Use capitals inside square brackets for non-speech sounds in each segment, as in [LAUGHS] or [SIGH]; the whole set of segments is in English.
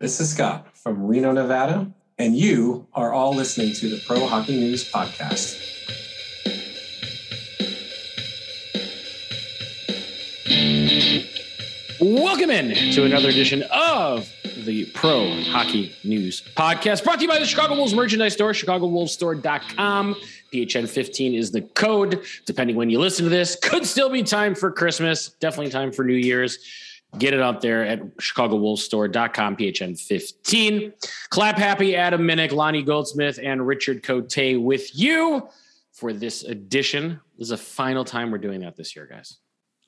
This is Scott from Reno, Nevada, and you are all listening to the Pro Hockey News Podcast. Welcome in to another edition of the Pro Hockey News Podcast, brought to you by the Chicago Wolves merchandise store, chicagowolvesstore.com. PHN15 is the code. Depending when you listen to this, could still be time for Christmas, definitely time for New Year's. Get it out there at chicagowolvesstore.com, PHN15. Clap happy, Adam Minnick, Lonnie Goldsmith, and Richard Cote with you for this edition. This is the final time we're doing that this year, guys.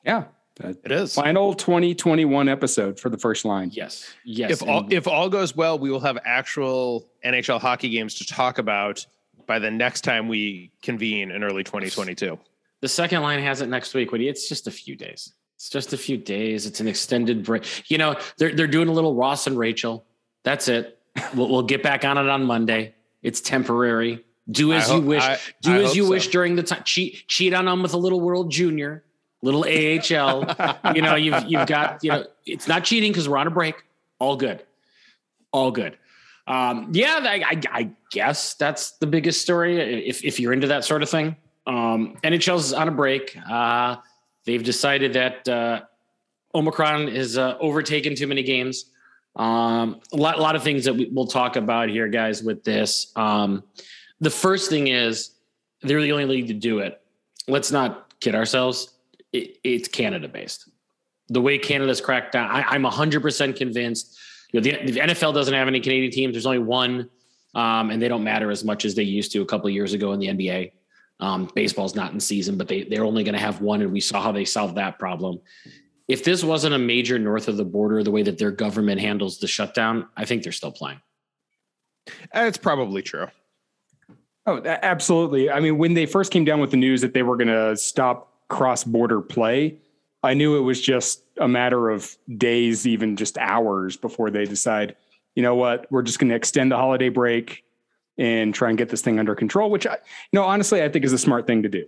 Yeah. It is. Final 2021 episode for the first line. Yes. Yes. If all if all goes well, we will have actual NHL hockey games to talk about by the next time we convene in early 2022. The second line has it next week. Woody. It's just a few days. It's just a few days. It's an extended break. You know, they're they're doing a little Ross and Rachel. That's it. We'll, we'll get back on it on Monday. It's temporary. Do as I you hope- wish. I- Do I as you so. wish during the time. Cheat cheat on them with a little World Junior, little AHL. [LAUGHS] you know, you've you've got you know, it's not cheating because we're on a break. All good, all good. Um, yeah, I, I, I guess that's the biggest story. If if you're into that sort of thing, um, NHL's on a break. Uh, they've decided that uh, Omicron has uh, overtaken too many games. Um, a lot, lot of things that we, we'll talk about here, guys. With this, um, the first thing is they're the only league to do it. Let's not kid ourselves. It, it's Canada based. The way Canada's cracked down, I, I'm 100% convinced. You know, the, the NFL doesn't have any Canadian teams. There's only one, um, and they don't matter as much as they used to a couple years ago in the NBA. Um, baseball's not in season, but they they're only going to have one, and we saw how they solved that problem. If this wasn't a major north of the border, the way that their government handles the shutdown, I think they're still playing. It's probably true. Oh, absolutely. I mean, when they first came down with the news that they were going to stop cross border play, I knew it was just a matter of days, even just hours before they decide, you know what, we're just going to extend the holiday break and try and get this thing under control, which I, you know, honestly, I think is a smart thing to do.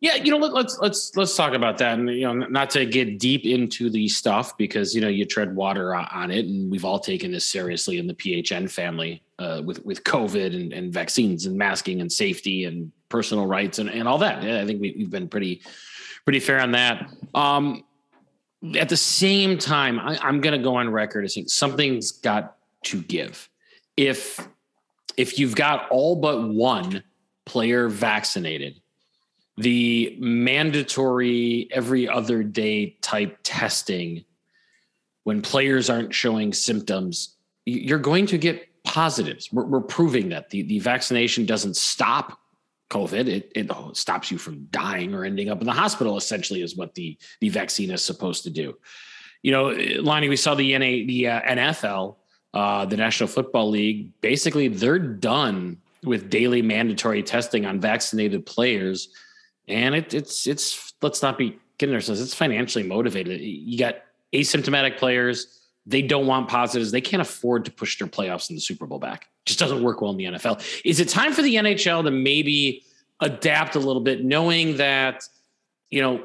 Yeah, you know, let, let's let's let's talk about that, and you know, not to get deep into the stuff because you know you tread water on- it, and we've all taken this seriously in the PHN family uh, with with COVID and, and vaccines and masking and safety and personal rights and, and all that. Yeah, I think we, we've been pretty pretty fair on that. Um, at the same time, I, I'm going to go on record as saying something's got to give. If if you've got all but one player vaccinated the mandatory every other day type testing when players aren't showing symptoms you're going to get positives. We're, we're proving that. The, the vaccination doesn't stop covid. It, it stops you from dying or ending up in the hospital essentially is what the, the vaccine is supposed to do. You know lonnie we saw the, NA, the uh, nfl uh, the national football league basically they're done with daily mandatory testing on vaccinated players and it, it's it's let's not be kidding ourselves. It's financially motivated. You got asymptomatic players. They don't want positives. They can't afford to push their playoffs in the Super Bowl back. Just doesn't work well in the NFL. Is it time for the NHL to maybe adapt a little bit, knowing that you know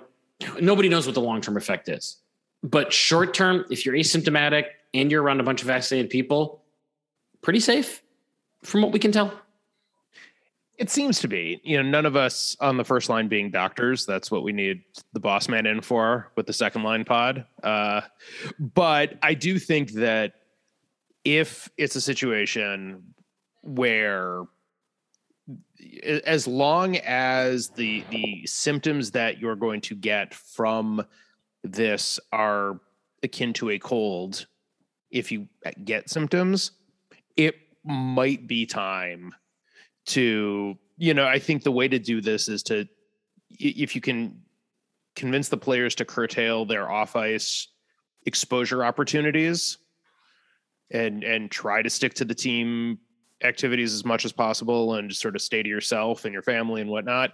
nobody knows what the long term effect is, but short term, if you're asymptomatic and you're around a bunch of vaccinated people, pretty safe from what we can tell. It seems to be. You know, none of us on the first line being doctors. That's what we need the boss man in for with the second line pod. Uh, but I do think that if it's a situation where as long as the the symptoms that you're going to get from this are akin to a cold if you uh, get symptoms it might be time to you know i think the way to do this is to if you can convince the players to curtail their off ice exposure opportunities and and try to stick to the team activities as much as possible and just sort of stay to yourself and your family and whatnot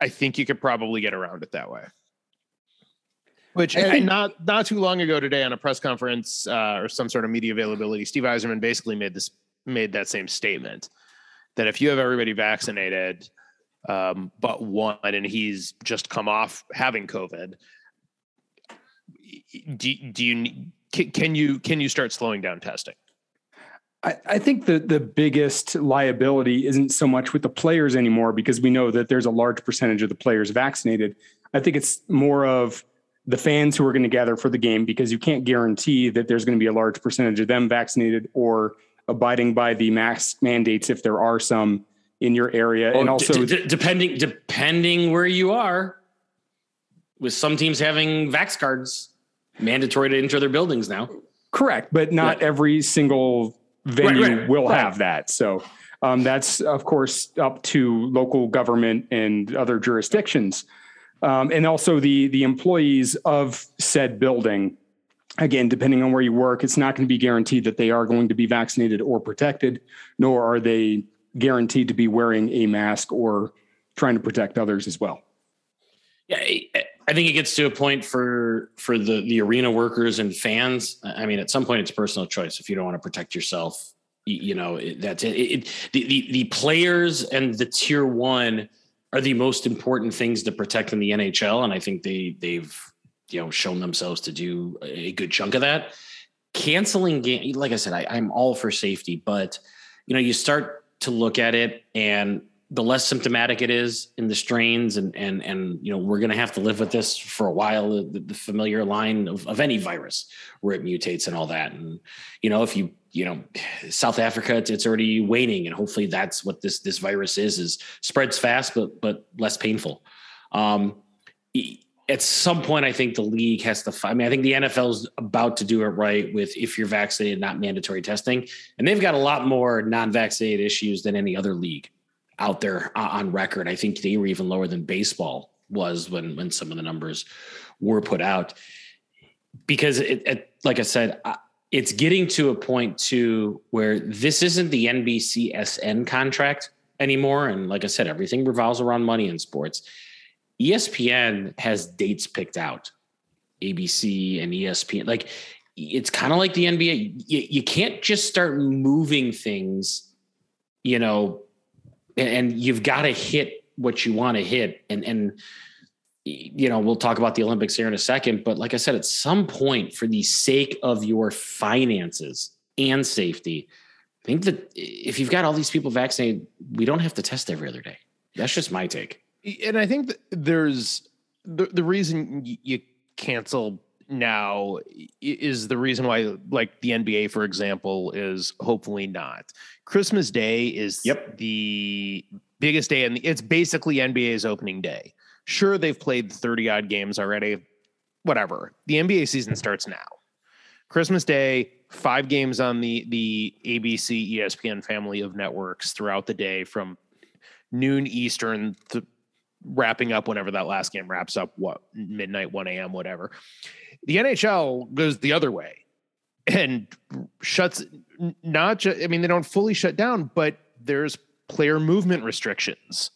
i think you could probably get around it that way which I and not not too long ago today on a press conference uh, or some sort of media availability steve yzerman basically made this made that same statement that if you have everybody vaccinated um, but one and he's just come off having covid do, do you can, can you can you start slowing down testing? I, I think the the biggest liability isn't so much with the players anymore because we know that there's a large percentage of the players vaccinated. I think it's more of the fans who are going to gather for the game because you can't guarantee that there's going to be a large percentage of them vaccinated or abiding by the mask mandates if there are some in your area and also d- d- depending depending where you are, with some teams having vax cards mandatory to enter their buildings now. Correct, but not Yeah. every single venue Right, right, will right. have that. So um, that's of course up to local government and other jurisdictions, um, and also the the employees of said building. Again, depending on where you work, it's not going to be guaranteed that they are going to be vaccinated or protected, nor are they guaranteed to be wearing a mask or trying to protect others as well. Yeah, I think it gets to a point for for the the arena workers and fans. I mean, at some point, it's personal choice. If you don't want to protect yourself, you, know that's it. it, the, the the players and the tier one are the most important things to protect in the NHL, and I think they they've you know shown themselves to do a good chunk of that. Canceling game, like I said, I, I'm all for safety, but you know you start to look at it and the less symptomatic it is in the strains and and and you know we're going to have to live with this for a while the, the familiar line of, of any virus where it mutates and all that. And you know if you you know south africa it's, it's already waning and hopefully that's what this this virus is is spreads fast but but less painful. Um at some point i think the league has to i mean i think the nfl's about to do it right with if you're vaccinated not mandatory testing. And they've got a lot more non-vaccinated issues than any other league out there uh, on record. I think they were even lower than baseball was when when some of the numbers were put out. Because it, it like I said, uh, it's getting to a point too where this isn't the NBCSN contract anymore. And like I said, everything revolves around money in sports. ESPN has dates picked out, ABC and ESPN. Like it's kind of like the NBA. You, you can't just start moving things, you know, and, you've got to hit what you want to hit. And and you know, we'll talk about the Olympics here in a second. But like I said, at some point, for the sake of your finances and safety, I think that if you've got all these people vaccinated, we don't have to test every other day. That's just my take. and I think there's the the reason you cancel now is the reason why like the NBA for example is hopefully not. Christmas Day is Yep. the biggest day and it's basically NBA's opening day. Sure they've played 30 odd games already. Whatever. The NBA season starts now. Christmas Day, five games on the the ABC ESPN family of networks throughout the day from noon Eastern to wrapping up whenever that last game wraps up, what midnight, 1 a.m., whatever. The NHL goes the other way and shuts not just, I mean, they don't fully shut down, but there's player movement restrictions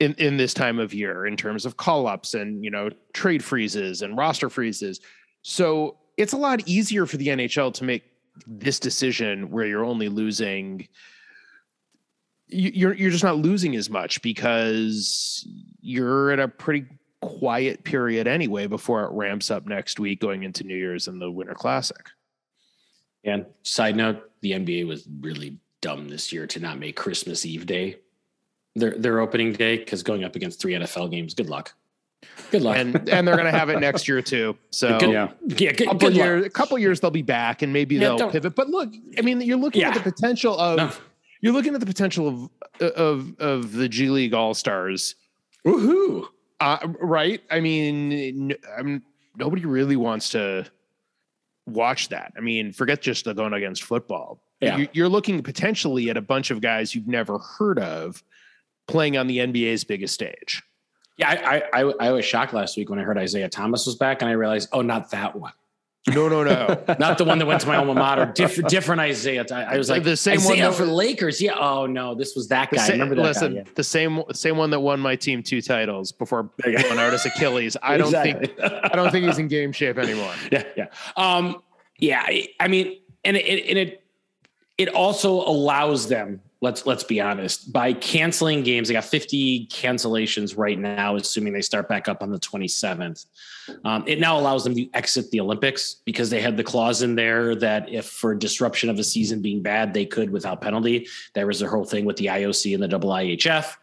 in, in this time of year in terms of call ups and, you know, trade freezes and roster freezes. So it's a lot easier for the NHL to make this decision where you're only losing you're you're just not losing as much because you're at a pretty quiet period anyway before it ramps up next week going into New Year's and the Winter Classic. And side note, the NBA was really dumb this year to not make Christmas Eve day their their opening day because going up against three NFL games. Good luck. Good luck. And and they're going to have it next year too. So Good- Yeah. yeah, good, couple good luck. years, a couple years they'll be back and maybe Yeah, they'll don't- pivot. But look, I mean, you're looking at the potential of No. you're looking at the potential of of of the G League All Stars Woohoo! Uh, right? I mean, I'm, nobody really wants to watch that. I mean, forget just the going against football. Yeah. You- You're looking potentially at a bunch of guys you've never heard of playing on the NBA's biggest stage. Yeah, I I I was shocked last week when I heard Isaiah Thomas was back, and I realized, oh, not that one, No, no, no. not the one that went to my alma mater. Different, different Isaiah. I, I was like, The same one that- for Lakers. Yeah. Oh no, this was that guy. sa- Remember that listen, guy? Yeah. the same same one that won my team two titles before There you go. pulling out his Achilles. I don't think I don't think he's in game shape anymore. [LAUGHS] yeah, yeah. Um, yeah, I, I mean, and it, and it, it also allows them let's let's be honest. By canceling games, they got 50 cancellations right now, assuming they start back up on the 27th. Um, it now allows them to exit the Olympics because they had the clause in there that if for disruption of a season being bad, they could without penalty. There was the whole thing with the IOC and the IIHF.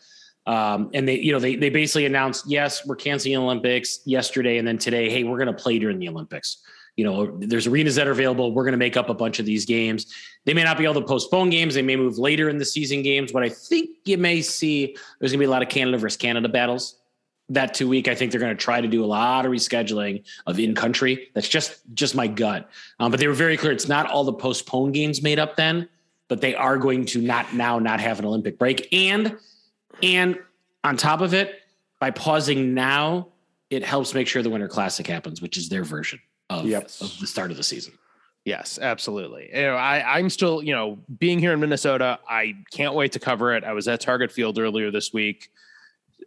Um, and they, you know, they they basically announced, yes, we're canceling Olympics yesterday, and then today, hey, we're going to play during the Olympics. You know, there's arenas that are available. We're going to make up a bunch of these games. They may not be able to postpone games. They may move later in the season games. But I think you may see there's going to be a lot of Canada versus Canada battles that two week. I think they're going to try to do a lot of rescheduling of in country. That's just just my gut. Um, but they were very clear. It's not all the postponed games made up then, but they are going to not now not have an Olympic break. And and on top of it, by pausing now, it helps make sure the Winter Classic happens, which is their version of, Yep. of the start of the season. Yes, absolutely. You know, I, I'm still, you know, being here in Minnesota, I can't wait to cover it. I was at Target Field earlier this week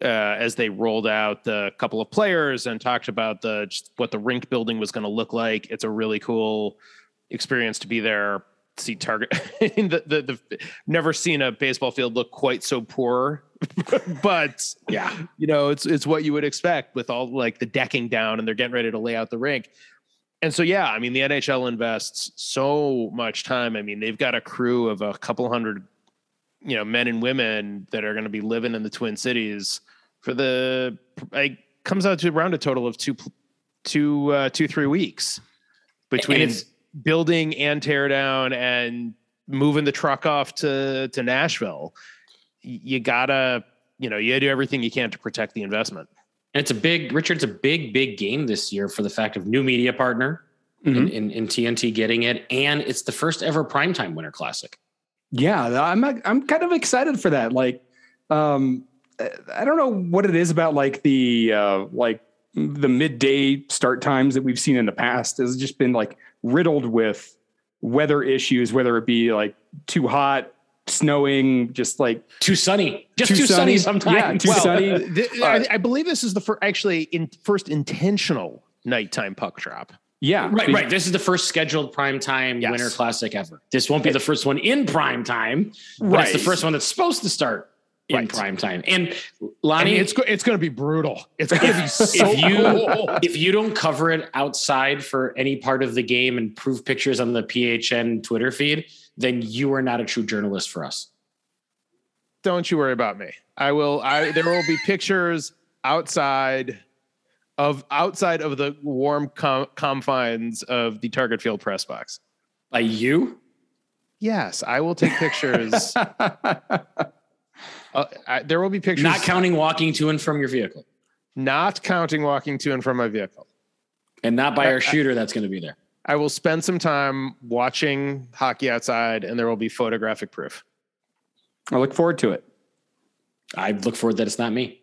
uh, as they rolled out the couple of players and talked about the just what the rink building was going to look like. It's a really cool experience to be there. See Target, [LAUGHS] the, the the never seen a baseball field look quite so poor, [LAUGHS] but Yeah. you know it's it's what you would expect with all like the decking down and they're getting ready to lay out the rink and so yeah i mean the nhl invests so much time. I mean they've got a crew of a couple hundred you know men and women that are going to be living in the twin cities for the it comes out to around a total of two two uh, two three weeks between building and tear down and moving the truck off to to nashville. You gotta you know you do everything you can to protect the investment And it's a big, Richard, it's a big, big game this year for the fact of new media partner in, Mhm. in, in TNT getting it. And it's the first ever primetime Winter Classic. Yeah, I'm I'm kind of excited for that. Like, um, I don't know what it is about like the uh, like the midday start times that we've seen in the past has just been like riddled with weather issues, whether it be like too hot, snowing, just like Too sunny. Just Too too, sunny. sunny, sometimes. Yeah, too well, sunny. uh, th- I, I believe this is the first actually in first intentional nighttime puck drop yeah, Right, right. This is the first scheduled prime time Yes. Winter Classic ever. This won't be the first one in prime time, but Right. it's the first one that's supposed to start in Right. prime time. And I Lonnie, mean, it's go- it's going to be brutal. It's going to be so if you cool. if you don't cover it outside for any part of the game and prove pictures on the PHN Twitter feed, then you are not a true journalist for us. Don't you worry about me. I will. I there will be pictures outside of outside of the warm com- confines of the Target Field press box. By you? Yes, I will take pictures. [LAUGHS] Uh, I, there will be pictures. Not counting walking to and from your vehicle. not counting walking to and from my vehicle. And not by our shooter that's going to be there. I will spend some time watching hockey outside, and there will be photographic proof. I look forward to it. I look forward that it's not me.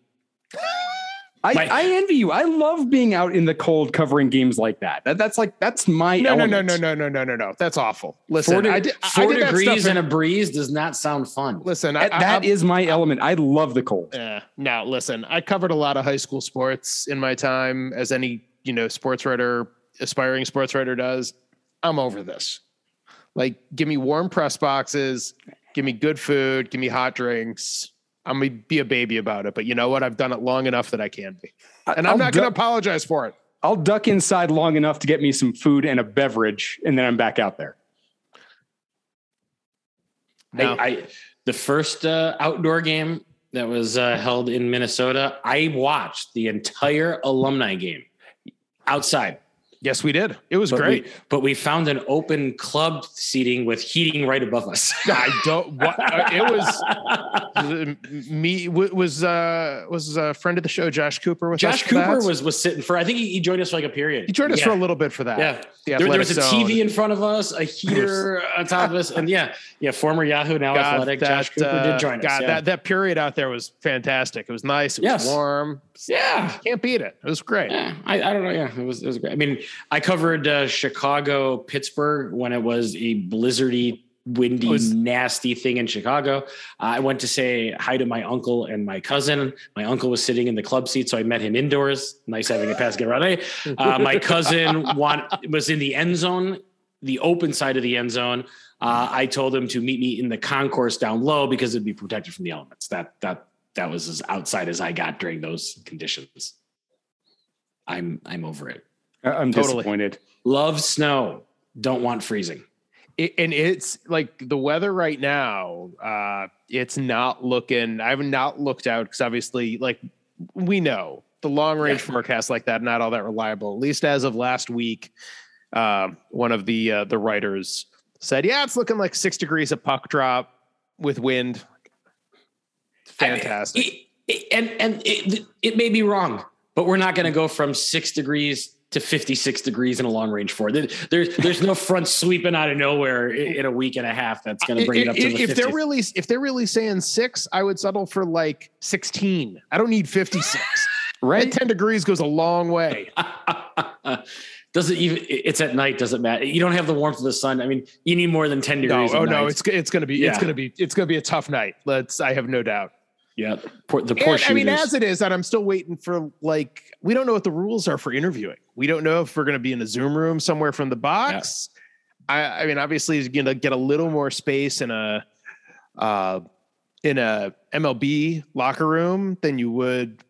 I, My- I envy you. I love being out in the cold covering games like that. that that's like that's my No, no, no, no, no, no, no, no, no. That's awful. Listen, Four, de- I did, I four did that degrees stuff and in- a breeze does not sound fun. listen. I, That, that I, is my element. I love the cold. Uh, now, listen, I covered a lot of high school sports in my time, as any you know sports writer, aspiring sports writer does. I'm over this. Like, give me warm press boxes, give me good food, give me hot drinks. I'm gonna be a baby about it, but you know what? I've done it long enough that I can be, and I'm I'll not du- going to apologize for it. I'll duck inside long enough to get me some food and a beverage, and then I'm back out there. No. I, I the first uh, outdoor game that was uh, held in Minnesota, I watched the entire alumni game outside. Yes, we did. It was But great. we, but we found an open club seating with heating right above us. [LAUGHS] I don't. What, uh, it was uh, me. Was uh was a friend of the show, Josh Cooper. With us Josh? Cooper was was sitting for. I think he, he joined us for like a period. He joined us yeah. for a little bit for that. Yeah, The there, there was a Zone. TV in front of us, a heater [LAUGHS] on top of us, and yeah, yeah. Former Yahoo, now God, athletic, that, Josh Cooper uh, did join us. God, yeah. that that period out there was fantastic. It was nice. It was Yes. warm. Yeah. Can't beat it. It was great. Yeah, I, I don't know. Yeah, it was it was great. I mean, I covered uh, Chicago, Pittsburgh when it was a blizzardy, windy, was- nasty thing in Chicago. I went to say hi to my uncle and my cousin. My uncle was sitting in the club seat, so I met him indoors. Nice having a Pascal Rade. Uh, my cousin want, was in the end zone the open side of the end zone. Uh, I told him to meet me in the concourse down low because it'd be protected from the elements. That that that was as outside as I got during those conditions. I'm I'm over it. I'm Totally. disappointed. Love snow. Don't want freezing. It, and it's like the weather right now. Uh, it's not looking. I have not looked out because obviously, like we know, the long range Yeah. forecast like that not all that reliable. At least as of last week, um, one of the uh, the writers said, "Yeah, it's looking like six degrees of puck drop with wind." Fantastic. It- it- and and it, it may be wrong, but we're not going to go from six degrees to 56 degrees in a long range four. There- There's there's no front sweeping out of nowhere in a week and a half that's going to bring it up to if, the if they're really if they're really saying six, I would settle for like sixteen. I don't need fifty six. [LAUGHS] Right? Ten degrees goes a long way. [LAUGHS] doesn't even it's at night doesn't matter you don't have the warmth of the sun i mean you need more than 10 No, degrees oh at no, it's it's gonna be it's gonna be it's gonna be a tough night. Let's I have no doubt. Yeah the poor And, I mean, as it is, and I'm still waiting for like we don't know what the rules are for interviewing. We don't know if we're gonna be in a Zoom room somewhere from the box. I, I mean, obviously, you're gonna get a little more space in a uh, in a MLB locker room than you would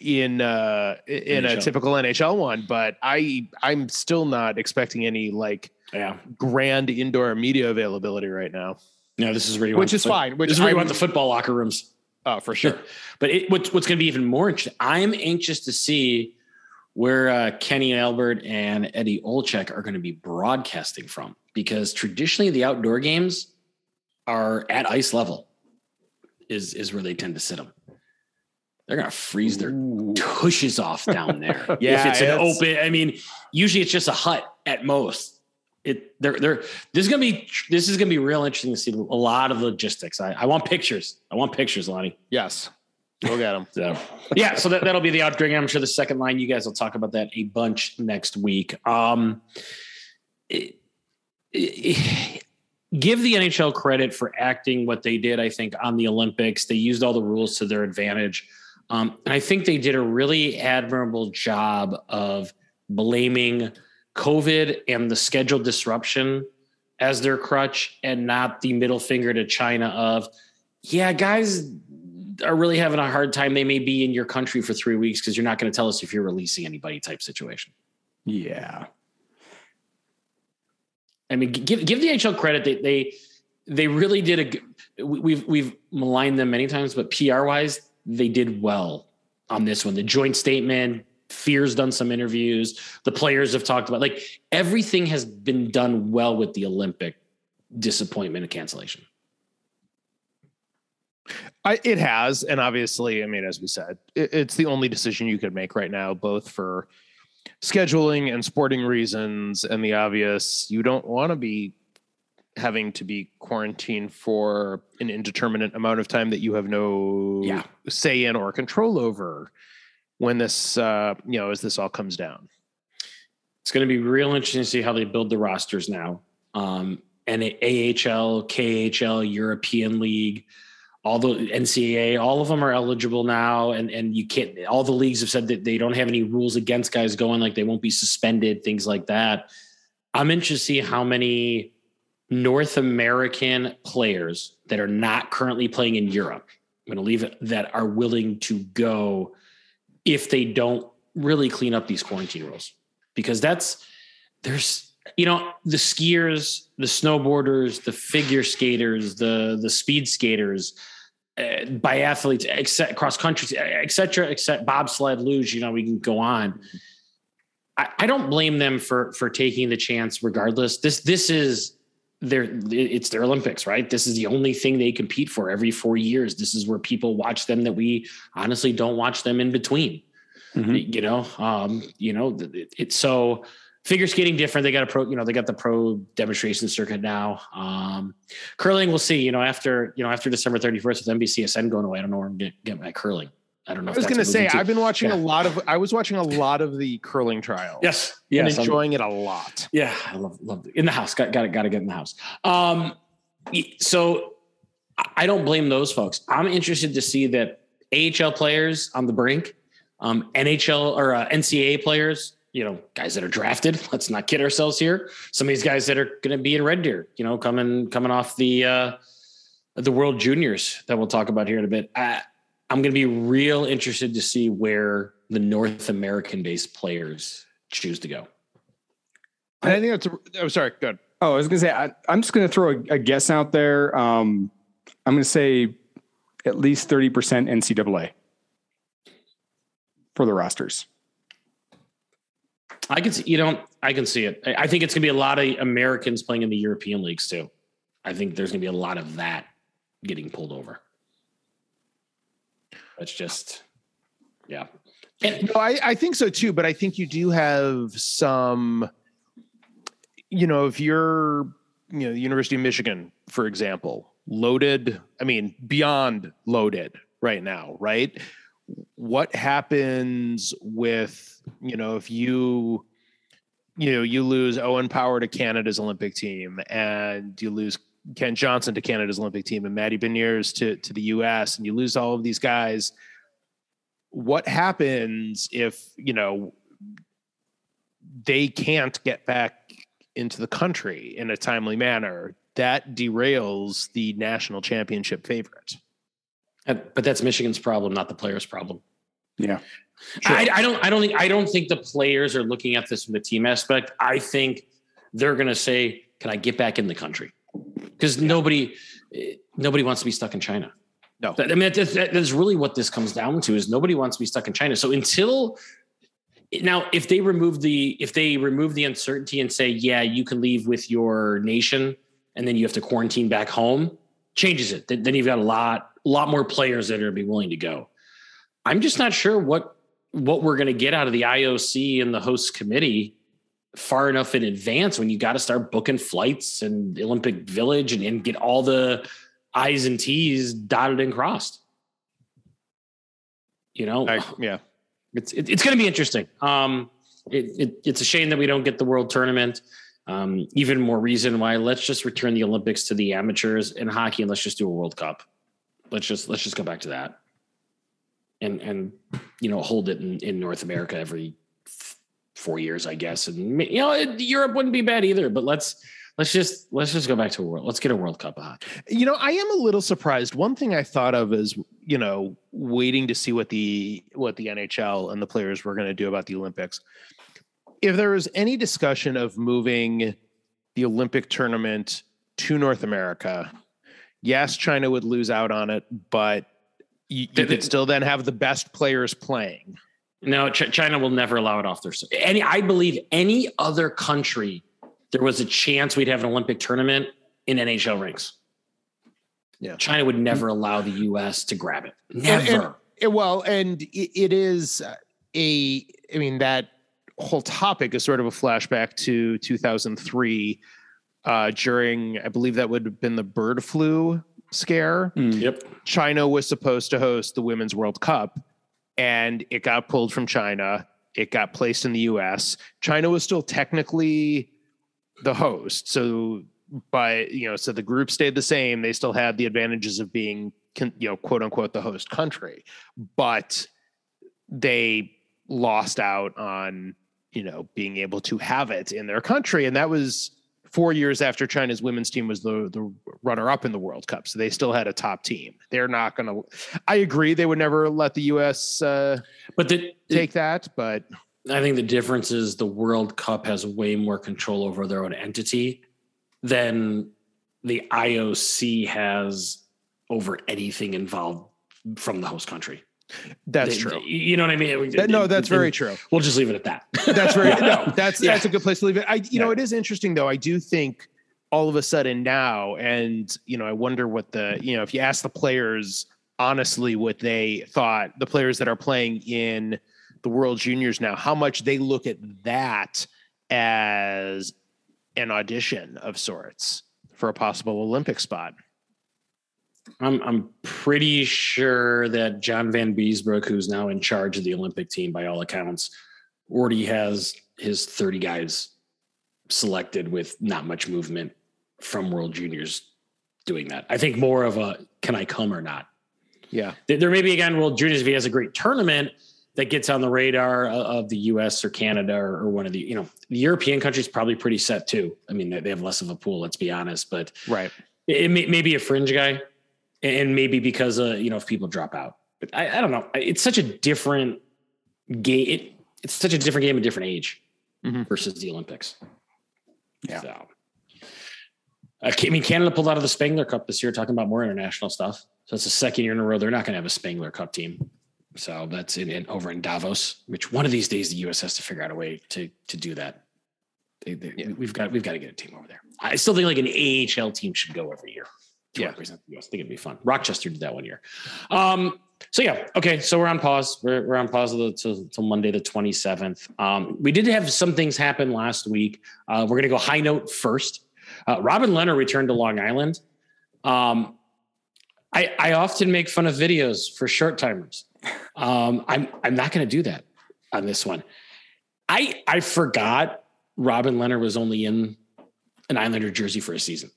in uh, in a typical NHL one. But I I'm still not expecting any like yeah grand indoor media availability right now, no this is where you which want is fine. Which this is where you I'm- want the football locker rooms oh for sure. [LAUGHS] but it, what's what's going to be even more interesting i'm anxious to see where uh, kenny albert and eddie olczyk are going to be broadcasting from because traditionally the outdoor games are at ice level is is where they tend to sit them they're going to freeze their tushes off down there. [LAUGHS] Yeah, if it's an open, I mean, usually it's just a hut at most. It they're they're this is gonna be this is gonna be real interesting to see a lot of logistics. I, I want pictures. I want pictures, Lonnie. Yes, go get them. [LAUGHS] So yeah, so that, that'll be the game. I'm sure the second line, you guys will talk about that a bunch next week. Um it- it- give the NHL credit for acting what they did, I think, on the Olympics. They used all the rules to their advantage. Um, and I think they did a really admirable job of blaming COVID and the schedule disruption as their crutch and not the middle finger to China of, yeah, guys are really having a hard time. They may be in your country for three weeks because you're not going to tell us if you're releasing anybody type situation. Yeah. I mean, give give the NHL credit. They they they really did a. We've we've maligned them many times, but PR wise, they did well on this one. The joint statement. Fehr's done some interviews. The players have talked about like everything has been done well with the Olympic disappointment and cancellation. I, it has, and obviously, I mean, as we said, it, it's the only decision you could make right now, both for scheduling and sporting reasons, and the obvious. You don't want to be having to be quarantined for an indeterminate amount of time that you have no Yeah. say in or control over. When this, uh, you know, as this all comes down. It's going to be real interesting to see how they build the rosters now. Um, and AHL, KHL, European League, all the NCAA, all of them are eligible now. And and you can't. All the leagues have said that they don't have any rules against guys going, like they won't be suspended, things like that. I'm interested to see how many North American players that are not currently playing in Europe. I'm going to leave it that are willing to go if they don't really clean up these quarantine rules. Because that's there's you know the skiers the snowboarders the figure skaters the the speed skaters uh, biathletes except cross country etc except bobsled luge you know we can go on. I, I don't blame them for for taking the chance regardless. This this is their it's their olympics right? This is the only thing they compete for every four years. This is where people watch them that we honestly don't watch them in between. Mhm. you know um you know th- it, it's so figure skating different. They got a pro you know they got the pro demonstration circuit now. Um curling we'll see. You know after you know after december 31st with nbcsn going away i don't know where i'm gonna get my curling i don't know I was going to say, I've been watching Yeah. a lot of. I was watching a lot of the curling trials. yes and yes I'm- enjoying it a lot. yeah i love love in the house got got to got to get in the house um so I- i don't blame those folks i'm interested to see that ahl players on the brink um nhl or uh, ncaa players you know, guys that are drafted. [LAUGHS] Let's not kid ourselves here. Some of these guys that are going to be in Red Deer, you know, coming coming off the uh, the World Juniors that we'll talk about here in a bit. I, I'm going to be real interested to see where the North American based players choose to go. I think that's. A, I'm sorry. Good. Oh, I was gonna say I, am just gonna throw a, a guess out there. Um, I'm gonna say at least thirty percent NCAA for the rosters. I can see, you know, I can see it. I think it's gonna be a lot of Americans playing in the European leagues too. I think there's gonna be a lot of that getting pulled over. It's just, yeah. And, no, I, I think so too, but I think you do have some you know, if you're, you know, the University of Michigan, for example, loaded, I mean, beyond loaded right now, right? What happens with, you know, if you, you know, you lose Owen Power to Canada's Olympic team and you lose Kent Johnson to Canada's Olympic team and Matty Beniers to, to the US and you lose all of these guys. What happens if, you know, they can't get back into the country in a timely manner, that derails the national championship favorite. But that's Michigan's problem, not the players' problem. Yeah. I, I, don't. I don't think. I don't think the players are looking at this from the team aspect. I think they're going to say, "Can I get back in the country?" Because yeah. nobody, nobody wants to be stuck in China. No, I mean that's, that's really what this comes down to. Is nobody wants to be stuck in China. So until now if they remove the if they remove the uncertainty and say yeah you can leave with your nation and then you have to quarantine back home changes it then you've got a lot a lot more players that are going to be willing to go i'm just not sure what what we're going to get out of the ioc and the host committee far enough in advance when you got to start booking flights and olympic village and, and get all the i's and t's dotted and crossed you know I, yeah it's it, it's going to be interesting. Um, it, it, it's a shame that we don't get the world tournament. Um, even more reason why let's just return the Olympics to the amateurs in hockey and let's just do a World Cup. Let's just let's just go back to that, and and you know hold it in, in North America every four years, I guess. And you know Europe wouldn't be bad either. But let's let's just let's just go back to a world. Let's get a World Cup hockey. You know, I am a little surprised. One thing I thought of is you know waiting to see what the what the NHL and the players were going to do about the Olympics. If there was any discussion of moving the Olympic tournament to North America, yes, China would lose out on it, but you, you could still then have the best players playing. No, Ch- China will never allow it off their. Any, I believe any other country there was a chance we'd have an Olympic tournament in NHL rinks. Yeah. China would never allow the US to grab it. Never. And, and, well, and it is a, I mean, that whole topic is sort of a flashback to 2003 uh, during, I believe that would have been the bird flu scare. Mm. Yep. China was supposed to host the Women's World Cup and it got pulled from China. It got placed in the US. China was still technically the host. So by you know, so the group stayed the same. They still had the advantages of being you know quote unquote the host country, but they lost out on you know being able to have it in their country, and that was four years after China's women's team was the the runner up in the World Cup. So they still had a top team. They're not going to. I agree. They would never let the U.S. Uh, but the, take that. But I think the difference is the World Cup has way more control over their own entity than the IOC has over anything involved from the host country. That's true. You know what I mean? That, no, that's very true. We'll just leave it at that. that's very [LAUGHS] no. That's yeah. that's a good place to leave it. I you yeah. know it is interesting though. I do think all of a sudden now, and you know, I wonder what the you know if you ask the players honestly what they thought, the players that are playing in the World Juniors now, how much they look at that as an audition of sorts for a possible Olympic spot. I'm I'm pretty sure that John Vanbiesbrouck, who's now in charge of the Olympic team by all accounts, already has his 30 guys selected with not much movement from World Juniors doing that. I think more of a can I come or not. Yeah. There may be again World Juniors if he has a great tournament that gets on the radar of the U.S. or Canada or, one of the you know the European countries probably pretty set too. I mean, they have less of a pool. Let's be honest, but right, it, it may, may be a fringe guy, and maybe because of you know if people drop out. But I, I don't know. It's such a different game. It, it's such a different game, a different age mm-hmm. versus the Olympics. Yeah. So, I mean, Canada pulled out of the Spengler Cup this year, talking about more international stuff. So it's the second year in a row they're not going to have a Spengler Cup team. So that's in, in, over in Davos. Which one of these days the U.S. has to figure out a way to to do that. They, they, yeah. We've got we've got to get a team over there. I still think like an AHL team should go every year to yeah. represent the U.S. I think it'd be fun. Rochester did that one year. Um, so yeah, okay. So we're on pause. We're, we're on pause until Monday the twenty seventh. Um, we did have some things happen last week. Uh, we're gonna go high note first. Uh, Robin Lehner returned to Long Island. Um, I, I often make fun of videos for short timers. Um, I'm I'm not to do that on this one. I I forgot Robin Lehner was only in an Islander jersey for a season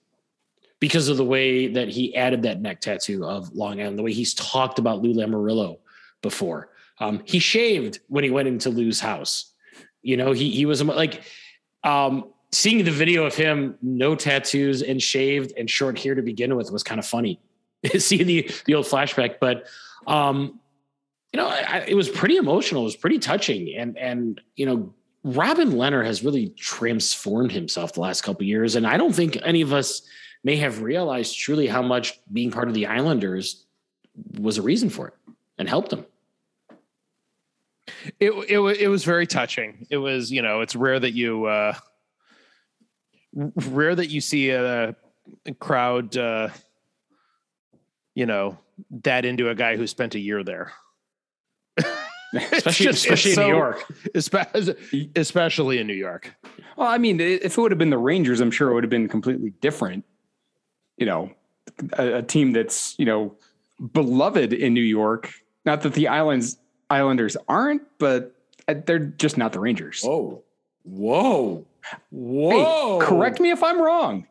because of the way that he added that neck tattoo of Long Island, the way he's talked about Lou Lamoriello before. Um, he shaved when he went into Lou's house. You know, he he was like um, seeing the video of him no tattoos and shaved and short hair to begin with was kind of funny. [LAUGHS] See the the old flashback, but um, you know, I, it was pretty emotional. It was pretty touching, and and you know, Robin Lehner has really transformed himself the last couple years, and I don't think any of us may have realized truly how much being part of the Islanders was a reason for it and helped them. It it it was very touching. It was you know it's rare that you uh, rare that you see a, a crowd uh, you know that into a guy who spent a year there. [LAUGHS] especially, just, especially in so, New York, especially in New York. Well, I mean, if it would have been the Rangers, I'm sure it would have been completely different. You know, a, a team that's you know beloved in New York. Not that the Islands Islanders aren't, but uh, they're just not the Rangers. Whoa, whoa, whoa! Hey, correct me if I'm wrong.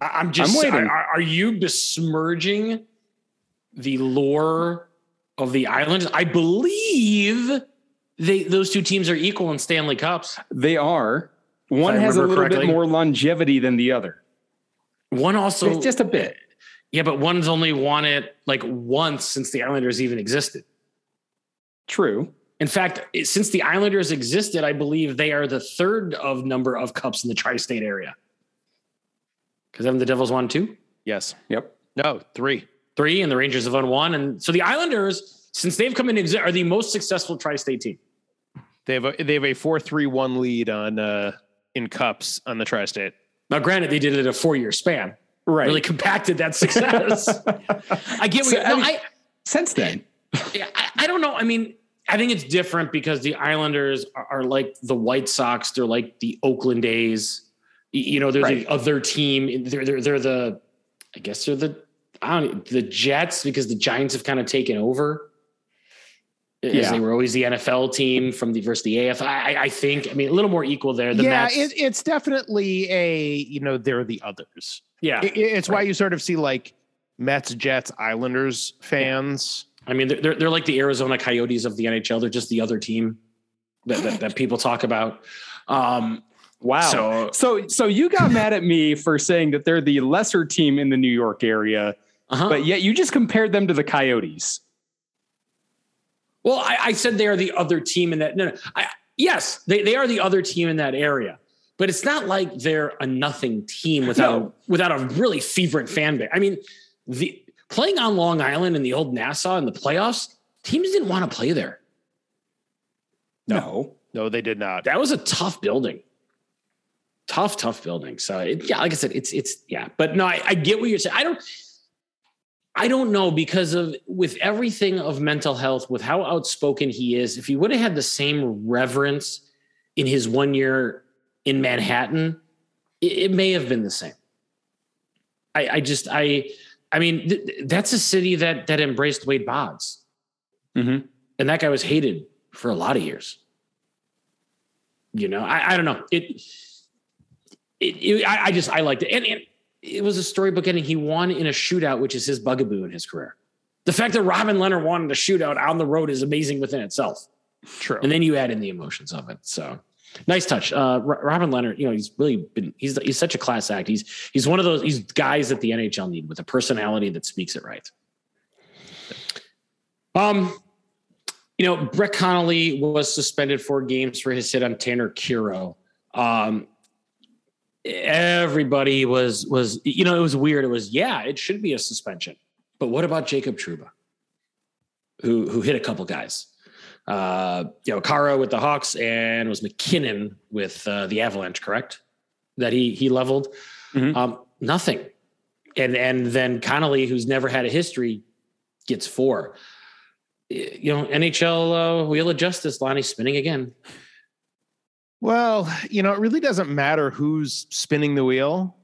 I'm just. I'm waiting. Are, are you besmirching the lore of the Islanders? I believe they those two teams are equal in Stanley Cups. They are. One has a little correctly. bit more longevity than the other. One also it's just a bit. Yeah, but one's only won it like once since the Islanders even existed. True. In fact, since the Islanders existed, I believe they are the third of number of cups in the tri-state area. Because haven't the Devils won two? Yes. Yep. No, three. Three, and the Rangers have won one. And so the Islanders, since they've come in, are the most successful tri-state team. They have a they have a four three one lead on uh in cups on the tri-state. Now, granted, they did it a four year span. Right. Really compacted that success. [LAUGHS] I get what so, no, I, mean, I, since then. Yeah, I, I don't know. I mean, I think it's different because the Islanders are, are, like the White Sox. They're like the Oakland A's. You know, they're right. the other team. They're, they're they're the, I guess they're the I don't the Jets because the Giants have kind of taken over. Yeah. they were always the NFL team from the versus the AF. I, I think. I mean, a little more equal there. The yeah, it, it's definitely a you know they're the others. Yeah, it, it's right. why you sort of see like Mets, Jets, Islanders fans. I mean, they're they're like the Arizona Coyotes of the NHL. They're just the other team that that, that people talk about. Um, Wow. So, so, so you got [LAUGHS] mad at me for saying that they're the lesser team in the New York area, uh-huh. but yet you just compared them to the Coyotes. Well, I, I said they are the other team in that. No, no. I, yes, they, they are the other team in that area, but it's not like they're a nothing team without no. without a really fervent fan base. I mean, the playing on Long Island in the old Nassau in the playoffs, teams didn't want to play there. No. no, no, they did not. That was a tough building tough, tough building. So it, yeah, like I said, it's it's yeah. But no, I, I get what you're saying. I don't. I don't know because of with everything of mental health, with how outspoken he is. If he would have had the same reverence in his one year in Manhattan, it, it may have been the same. I, I just I I mean th- that's a city that that embraced Wade Boggs, mm-hmm. and that guy was hated for a lot of years. You know, I, I don't know it it, it, I, I, just I liked it, and, and, it was a storybook ending. He won in a shootout, which is his bugaboo in his career. The fact that Robin Lehner wanted a shootout on the road is amazing within itself. True. And then you add in the emotions of it. So nice touch. Uh, Robin Lehner, you know, he's really been, he's, he's such a class act. He's, he's one of those, he's guys that the NHL need with a personality that speaks it right. Um, you know, Brett Connolly was suspended four games for his hit on Tanner Kero. Um, everybody was was you know it was weird. It was yeah, it should be a suspension. But what about Jacob Trouba, who who hit a couple guys? Uh, you know, Kara with the Hawks and was MacKinnon with uh, the Avalanche, correct? That he he leveled. Mm-hmm. Um, nothing. And and then Connolly, who's never had a history, gets four. You know, NHL uh, wheel of justice, Lonnie spinning again. Well, you know, it really doesn't matter who's spinning the wheel.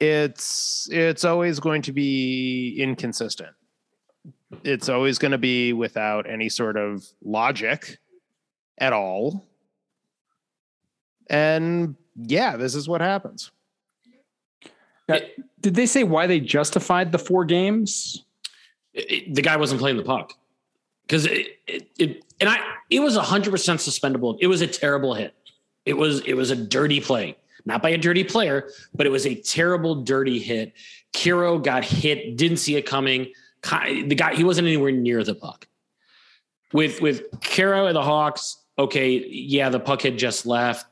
It's it's always going to be inconsistent. It's always going to be without any sort of logic at all. And yeah, this is what happens. did they say why they justified the four games? It, it, the guy wasn't playing the puck because it, it, and I it was hundred percent suspendable. It was a terrible hit. It was it was a dirty play, not by a dirty player, but it was a terrible dirty hit. Khaira got hit, didn't see it coming. The guy he wasn't anywhere near the puck. With with Khaira and the Hawks, okay, yeah, the puck had just left.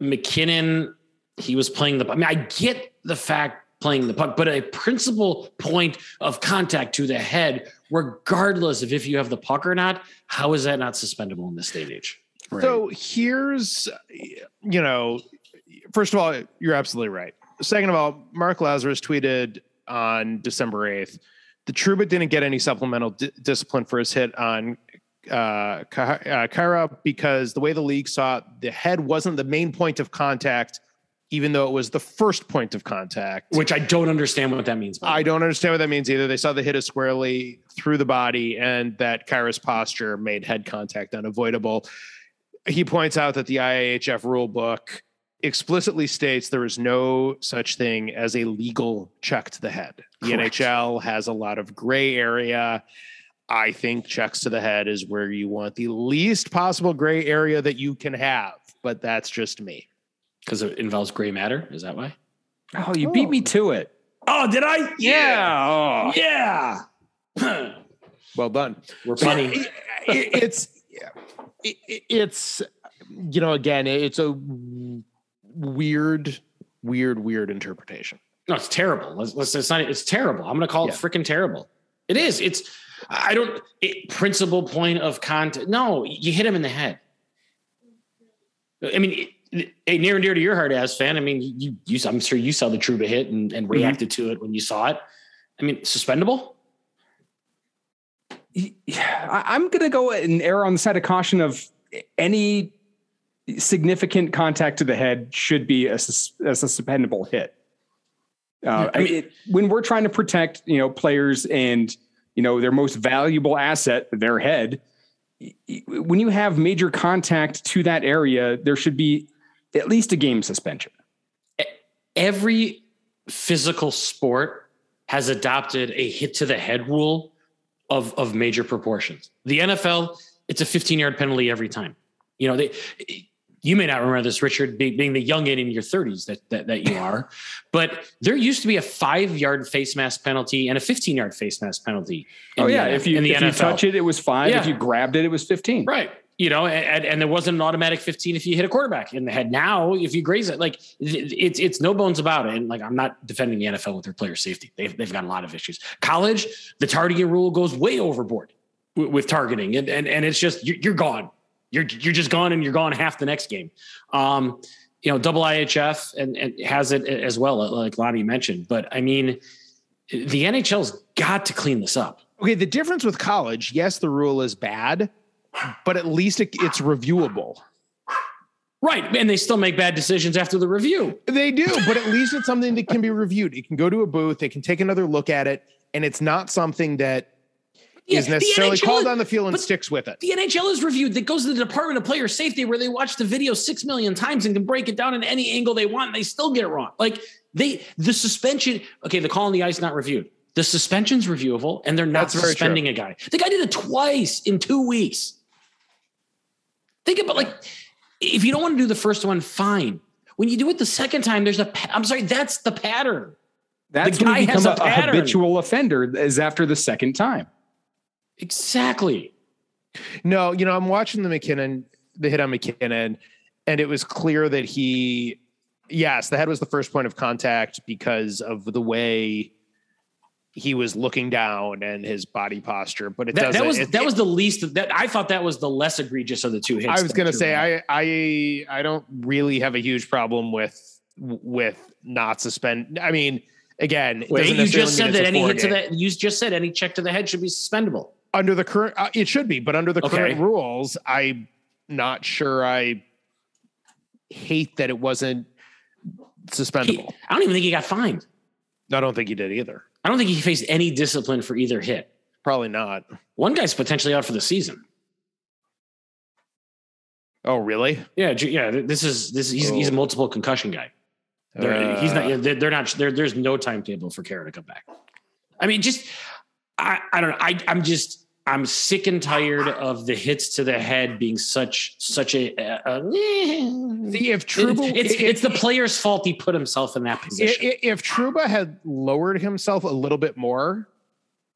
MacKinnon, he was playing the. I mean, I get the fact playing the puck, but a principal point of contact to the head, regardless of if you have the puck or not, how is that not suspendable in this day and age? Right. So here's, you know, first of all, you're absolutely right. Second of all, Mark Lazerus tweeted on December 8th the Trouba didn't get any supplemental di- discipline for his hit on uh, Khaira uh, because the way the league saw it, the head wasn't the main point of contact even though it was the first point of contact. Which I don't understand what that means. I don't understand what that means either. They saw the hit as squarely through the body and that Khaira's posture made head contact unavoidable. He points out that the IIHF rule book explicitly states there is no such thing as a legal check to the head. The Correct. NHL has a lot of gray area. I think checks to the head is where you want the least possible gray area that you can have, but that's just me. Because it involves gray matter. Is that why? Oh, you oh. beat me to it. Oh, did I? Yeah. Yeah. Oh. well done. We're funny. It, it, it's it, it's you know again it's a weird weird weird interpretation. No, it's terrible. Let's, let's it's not. It's terrible. I'm going to call yeah. it freaking terrible. It is. It's. I don't. It, principal point of contact. No, you hit him in the head. I mean, hey, near and dear to your heart, as fan. I mean, you, you, I'm sure you saw the Trouba hit and, and mm-hmm. reacted mm-hmm. to it when you saw it. I mean, suspendable. Yeah, I'm going to go and err on the side of caution of any significant contact to the head should be a, a suspendable hit. Uh, I mean, it, when we're trying to protect, you know, players and you know their most valuable asset, their head. When you have major contact to that area, there should be at least a game suspension. Every physical sport has adopted a hit to the head rule of, of major proportions. The NFL, it's a 15 yard penalty every time. You know, they, you may not remember this, Richard, being the youngin in your 30s that, that, that you are, [LAUGHS] but there used to be a five yard face mask penalty and a 15 yard face mask penalty. oh, yeah. The, if you, if you touch it, it was five. Yeah. If you grabbed it, it was 15. Right you know, and, and there wasn't an automatic 15 if you hit a quarterback in the head. Now, if you graze it, like it's it's no bones about it. And like I'm not defending the NFL with their player safety. They've they've got a lot of issues. College, the targeting rule goes way overboard with, with targeting, and and and it's just you're, gone. You're you're just gone, and you're gone half the next game. Um, you know, double IHF and, and has it as well, like Lonnie mentioned. But I mean, the NHL's got to clean this up. Okay, the difference with college, yes, the rule is bad but at least it, it's reviewable. Right. And they still make bad decisions after the review. They do, but at least it's something that can be reviewed. It can go to a booth, they can take another look at it, and it's not something that yeah, is necessarily called on the field and sticks with it. The NHL is reviewed. That goes to the Department of Player Safety where they watch the video six million times and can break it down in any angle they want, and they still get it wrong. Like they the suspension, okay, the call on the ice not reviewed. the suspension's reviewable, and they're not That's suspending a guy. The guy did it twice in two weeks. Think about like if you don't want to do the first one, fine. When you do it the second time, there's a. pa- I'm sorry, that's the pattern. That's The guy you has a a, a pattern. habitual offender is after the second time. Exactly. No, you know, I'm watching the MacKinnon, the hit on MacKinnon, and it was clear that he, yes, the head was the first point of contact because of the way he was looking down and his body posture. But it That, doesn't. that was it- that was the least. That I thought that was the less egregious of the two hits. I was going to say. I I I don't really have a huge problem with with not suspend. I mean, again, Wait, you just said that any four hit to that. You just said any check to the head should be suspendable. under the current uh, it should be but under the current rules i'm not sure i hate that it wasn't He- suspendable I don't even think he got fined. i don't think he did either I don't think he faced any discipline for either hit. probably not One guy's potentially out for the season. oh really Yeah, yeah. This is this. He's, he's a Oh. multiple concussion guy. They're, he's not. Uh, They're, they're not. There, there's no timetable for Khaira to come back. I mean, just I. I don't know. I. I'm just. I'm sick and tired of the hits to the head being such such a. a, a See, if It- Trouba, it's if, it's the player's fault he put himself in that position. if, if Trouba had lowered himself a little bit more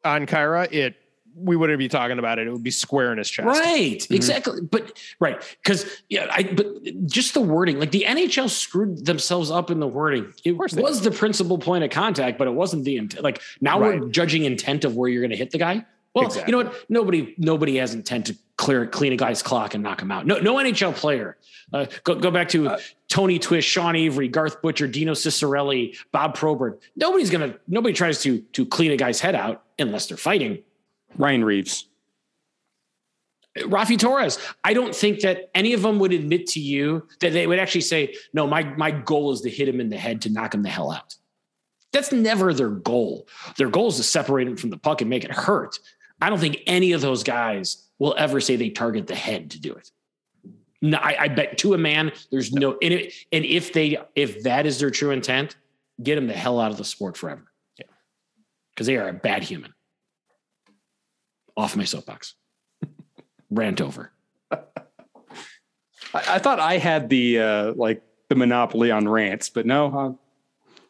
on Khaira, it we wouldn't be talking about it. It would be square in his chest. Right, mm-hmm. exactly. But right, because yeah, I but just the wording, like the NHL screwed themselves up in the wording. It was the principal point of contact, but it wasn't the intent. Like now we're judging intent of where you're going to hit the guy. Well, you know what? Nobody nobody has intent to clear clean a guy's clock and knock him out. No no NHL player. Uh, go go back to Tony Twist, Sean Avery, Garth Butcher, Dino Ciccarelli, Bob Probert. Nobody's gonna nobody tries to to clean a guy's head out unless they're fighting. Ryan Reaves. Raffi Torres. I don't think that any of them would admit to you that they would actually say, "No, my my goal is to hit him in the head to knock him the hell out." That's never their goal. Their goal is to separate him from the puck and make it hurt. I don't think any of those guys will ever say they target the head to do it. No, I, I bet to a man, there's no and, it, and if they if that is their true intent, get them the hell out of the sport forever. Yeah, because they are a bad human. Off my soapbox. [LAUGHS] Rant over. I, I thought I had the uh, like the monopoly on rants, but no,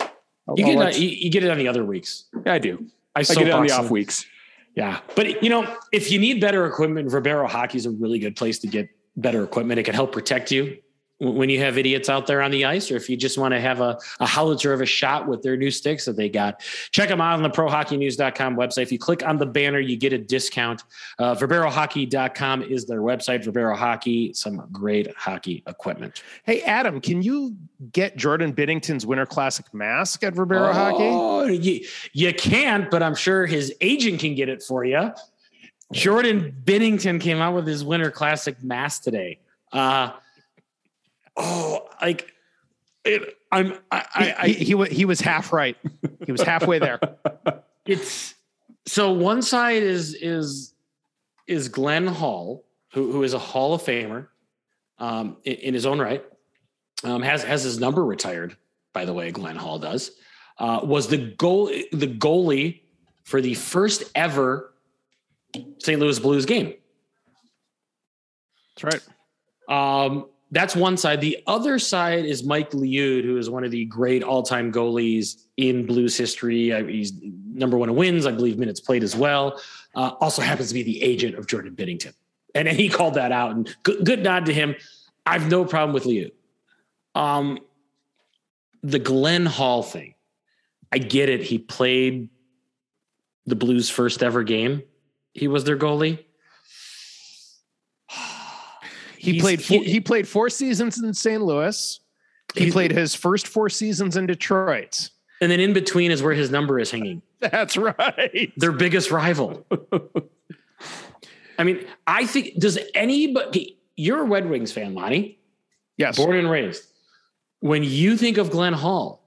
uh, I'll, You I'll get it, you, you get it on the other weeks. Yeah, I do. I, I get it on the off weeks. Yeah, but you know, if you need better equipment, Verbero Hockey is a really good place to get better equipment. It can help protect you when you have idiots out there on the ice, or if you just want to have a, a howitzer of a shot with their new sticks that they got. Check them out on the ProHockeyNews.com website. If you click on the banner, you get a discount. Uh, VerberoHockey.com is their website. Verbero Hockey, some great hockey equipment. Hey, Adam, can you get Jordan Binnington's Winter Classic mask at Hockey? Oh, you, you can't, but I'm sure his agent can get it for you. Jordan Binnington came out with his Winter Classic mask today. Uh, oh, like it, I'm. I, I, I he, he, he was half right. He was halfway there. [LAUGHS] it's so one side is is is Glenn Hall, who who is a Hall of Famer, um, in, in his own right, um, has has his number retired. By the way, Glenn Hall does. Uh, was the goal the goalie for the first ever St. Louis Blues game? That's right. Um, that's one side. The other side is Mike Liut, who is one of the great all-time goalies in Blues history. He's number one in wins, I believe, minutes played as well. Uh, also happens to be the agent of Jordan Binnington, and, and he called that out. And good, good nod to him. I've no problem with Liut. Um, the Glenn Hall thing, I get it. He played the Blues' first ever game. He was their goalie. He He's- played four, he, played four seasons in St. Louis. He played his first four seasons in Detroit. and then in between is where his number is hanging. [LAUGHS] That's right. Their biggest rival. I mean, I think does anybody? You're a Red Wings fan, Lonnie, Yes. born and raised. When you think of Glenn Hall,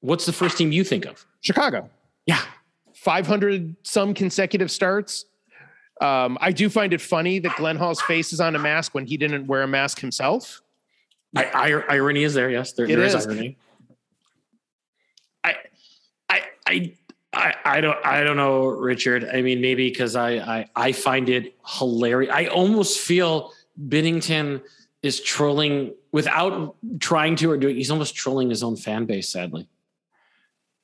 what's the first team you think of? Chicago. Yeah, 500 some consecutive starts. Um, I do find it funny that Glenn Hall's face is on a mask when he didn't wear a mask himself. I, I, irony is there. Yes, there, there is is. irony. I, I, I, I, I don't I don't know, Richard. I mean, maybe because I, I I find it hilarious. I almost feel Binnington is trolling without trying to or doing. He's almost trolling his own fan base. Sadly,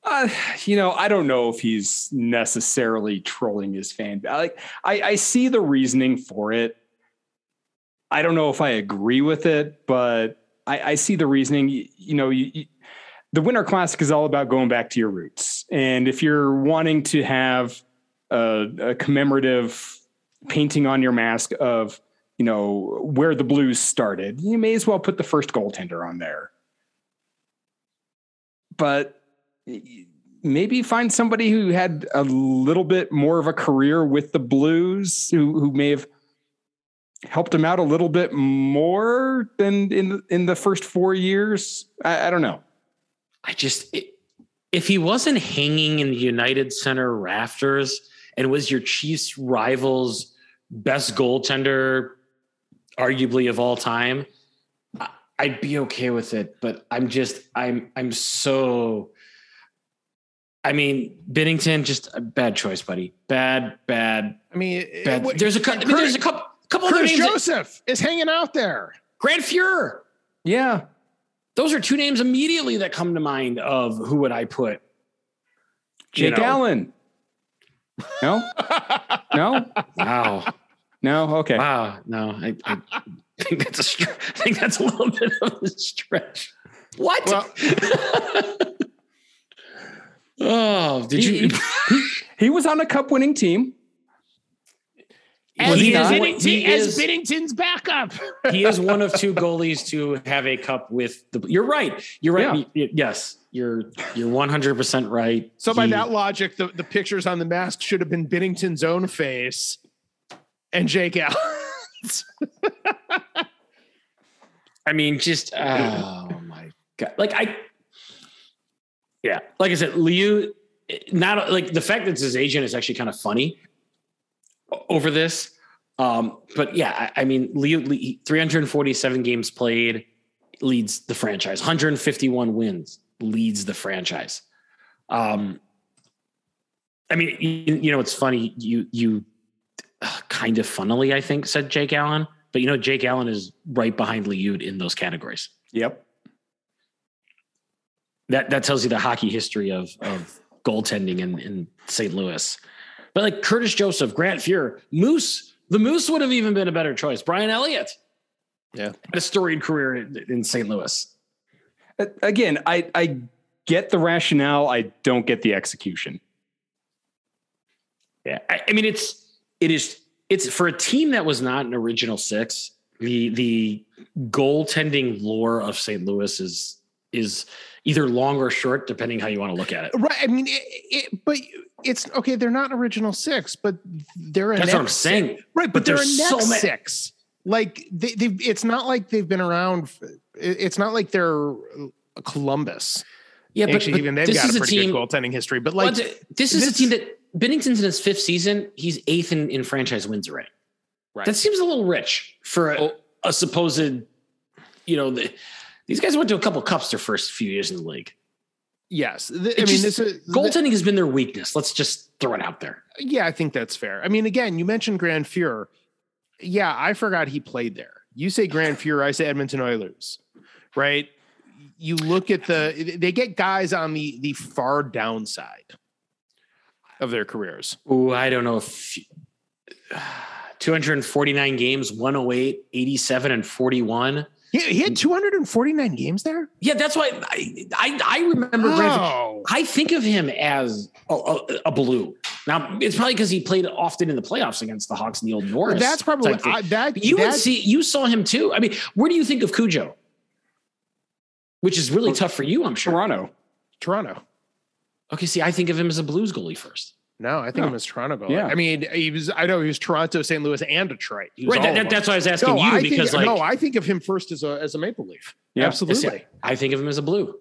Uh, you know, I don't know if he's necessarily trolling his fan. Like, I, I see the reasoning for it. I don't know if I agree with it, but I, I see the reasoning. You, you know, you, you, the Winter Classic is all about going back to your roots, and if you're wanting to have a, a commemorative painting on your mask of, you know, where the Blues started, you may as well put the first goaltender on there. But maybe find somebody who had a little bit more of a career with the Blues, who who may have helped him out a little bit more than in in the first four years. I, I don't know. I just if he wasn't hanging in the United Center rafters and was your Chiefs rivals best goaltender, arguably of all time, I'd be okay with it. But I'm just I'm I'm so. I mean, Binnington, just a bad choice, buddy. Bad, bad, I mean, it- bad. what- there's a cou- I mean, there's a couple couple other Curtis names. Joseph is hanging out there. Grant Fuhr. Yeah, Those are two names immediately that come to mind of who would I put. Jake know. Allen. No, no, Wow. no. Okay. Wow, no, I, I think that's a str- I think that's a little bit of a stretch. What? Well- oh, did He- you? he, [LAUGHS] he was on a cup winning team. As, he is- Binnington, he as is- Binnington's backup. [LAUGHS] he is one of two goalies to have a cup with the. You're right. You're right. Y- Yes, you're you're 100 percent right. So by He- that logic, the, the pictures on the mask should have been Binnington's own face and Jake Allen. [LAUGHS] I mean, just oh my god! Like I, yeah, like I said, Liut. Not like the fact that it's his agent is actually kind of funny over this. Um, but yeah, I, I mean, Liut, Li- 347 games played leads the franchise. 151 wins leads the franchise. Um, I mean, you, you know, it's funny. You you uh, kind of funnily, I think, said Jake Allen, but you know, Jake Allen is right behind Liut in those categories. Yep. That that tells you the hockey history of of goaltending in, in St. Louis. But like Curtis Joseph, Grant Fuhr, Moose, the Moose would have even been a better choice. Brian Elliott, Yeah. had a storied career in, in St. Louis. Again, I I get the rationale. I don't get the execution. Yeah, I, I mean it's it is it's for a team that was not an original six. The the goaltending lore of St. Louis is is either long or short, depending how you want to look at it. Right. I mean, it, it, but it's okay. They're not original six, but they're a That's what I'm saying. Right, but, But they're a next so many- six. Like they, they've. It's not like they've been around. It's not like they're uh, Columbus. Yeah, but, Actually, but even they've this got is a a pretty team. good goaltending history. But like, Well, this is this- a team that Binnington's in his fifth season. He's eighth in, in franchise wins already. Right. That seems a little rich for a, oh. a supposed, you know, the, these guys went to a couple cups their first few years in the league. yes, th- I mean, just- this is Goaltending has been their weakness. Let's just throw it out there. Yeah, I think that's fair. I mean, again, you mentioned Grand Fuhr. Yeah, I forgot he played there. You say Grand [LAUGHS] Fuhr, I say Edmonton Oilers, right? You look at the they get guys on the the far downside of their careers. Oh, I don't know if [SIGHS] 249 games, 108, 87, and 41. He, he had mm. 249 games there. Yeah, that's why I I, I remember Oh, I think of him as a, a, a blue. Now it's probably because he played often in the playoffs against the Hawks and the old Norris. that's probably. I, that. you would see. You saw him too. I mean, where do you think of Cujo? Which is really tough for you, I'm sure. Toronto. Toronto. Okay, see, I think of him as a Blues goalie first. No, I think No. him as Toronto goalie. Yeah. I mean, he was. I know he was Toronto, St. Louis, and Detroit. He was Right. That, that- that's why I was asking no, you I because, think, like, no, I think of him first as a as a Maple Leaf. Yeah. Absolutely. I think of him as a blue.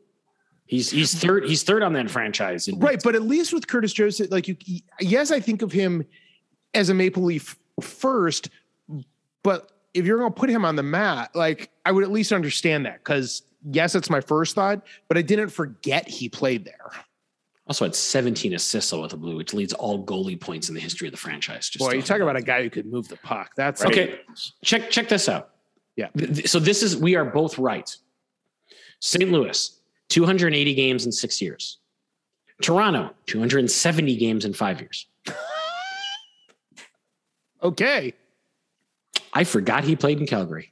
He's he's third. He's third on that franchise. And Right, but at least with Curtis Joseph, like you, yes, I think of him as a Maple Leaf first, but if you're going to put him on the mat, like I would at least understand that because yes, it's my first thought, but I didn't forget he played there. Also had 17 assists with the Blue, which leads all goalie points in the history of the franchise. Just Boy, you so- talk about a guy who could move the puck. That's right. Okay, check check this out. Yeah. Th- th- So this is we are both right. St. Louis, 280 games in six years. Toronto, 270 games in five years. [LAUGHS] okay. I forgot he played in Calgary.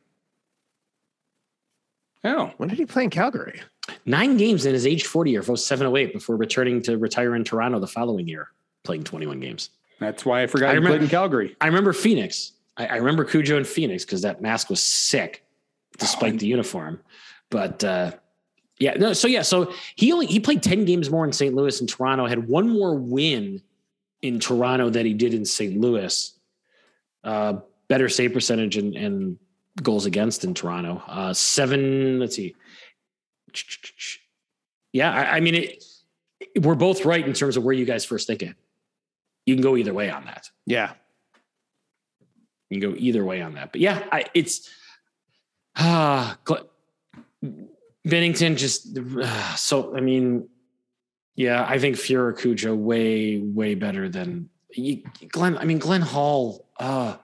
Oh, When did he play in Calgary? Nine games in his age 40 year, 0708, before returning to retire in Toronto the following year, playing 21 games. that's why I forgot I he remember- played in Calgary. I remember Phoenix. I, I remember Cujo in Phoenix because that mask was sick, despite the uniform. But uh, yeah, no. So yeah, so he only he played ten games more in St. Louis and Toronto. Had one more win in Toronto than he did in St. Louis. Uh, better save percentage and, and goals against in Toronto. Uh, seven. Let's see. Yeah, I, I mean, it, we're both right in terms of where you guys first think it. You can go either way on that. Yeah. You can go either way on that. But yeah, I, it's ah, Gl- Binnington just uh, so. I mean, yeah, I think Fiora Cujo way way better than you, Glenn. I mean, Glenn Hall. Uh,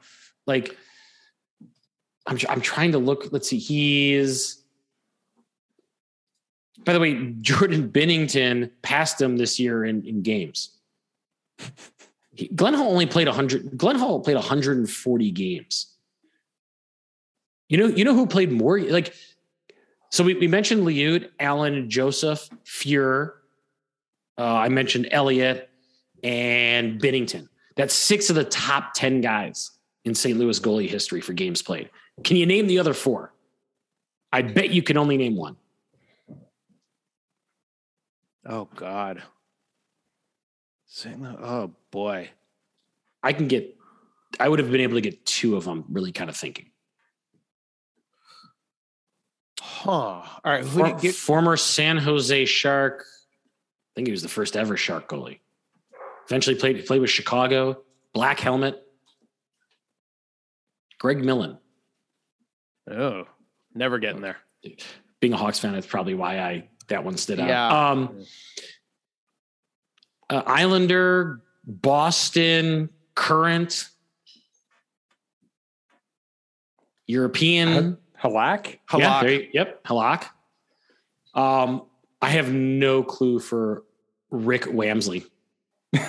like, I'm I'm trying to look. Let's see. He's. By the way, Jordan Binnington passed him this year in, in games. He- Glenn Hall only played 100. Glenn Hall played 140 games. You know, you know who played more? Like, so we, we mentioned Liut, Allen, Joseph, Fuhr. Uh, I mentioned Elliott and Binnington. That's six of the top 10 guys in St. Louis goalie history for games played. Can you name the other four? I bet you can only name one. Oh God. Oh boy. I can get, I would have been able to get two of them really kind of thinking. Huh. All right. For- get, former San Jose Shark. I think he was the first ever Shark goalie. Eventually played played with Chicago. Black helmet. Greg Millen. oh, never getting oh, there. Being a Hawks fan, that's probably why I that one stood out. Yeah. Um, uh, Islander, Boston, current, European. Halak? Yeah, Halak. there you- yep, Halak. Um, I have no clue for Rick Wamsley. [LAUGHS]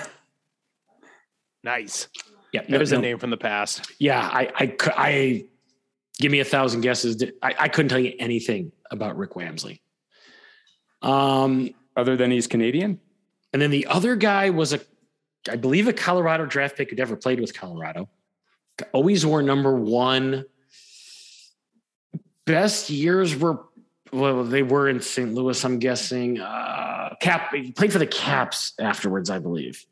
Nice. Yeah, There's no- a name from the past. Yeah, I, I, I, give me a thousand guesses. I, I couldn't tell you anything about Rick Wamsley. Um, Other than he's Canadian? and then the other guy was a, I believe, a Colorado draft pick who never played with Colorado. Always wore number one. Best years were, well, they were in St. Louis, I'm guessing. Uh, Cap he played for the Caps afterwards, I believe.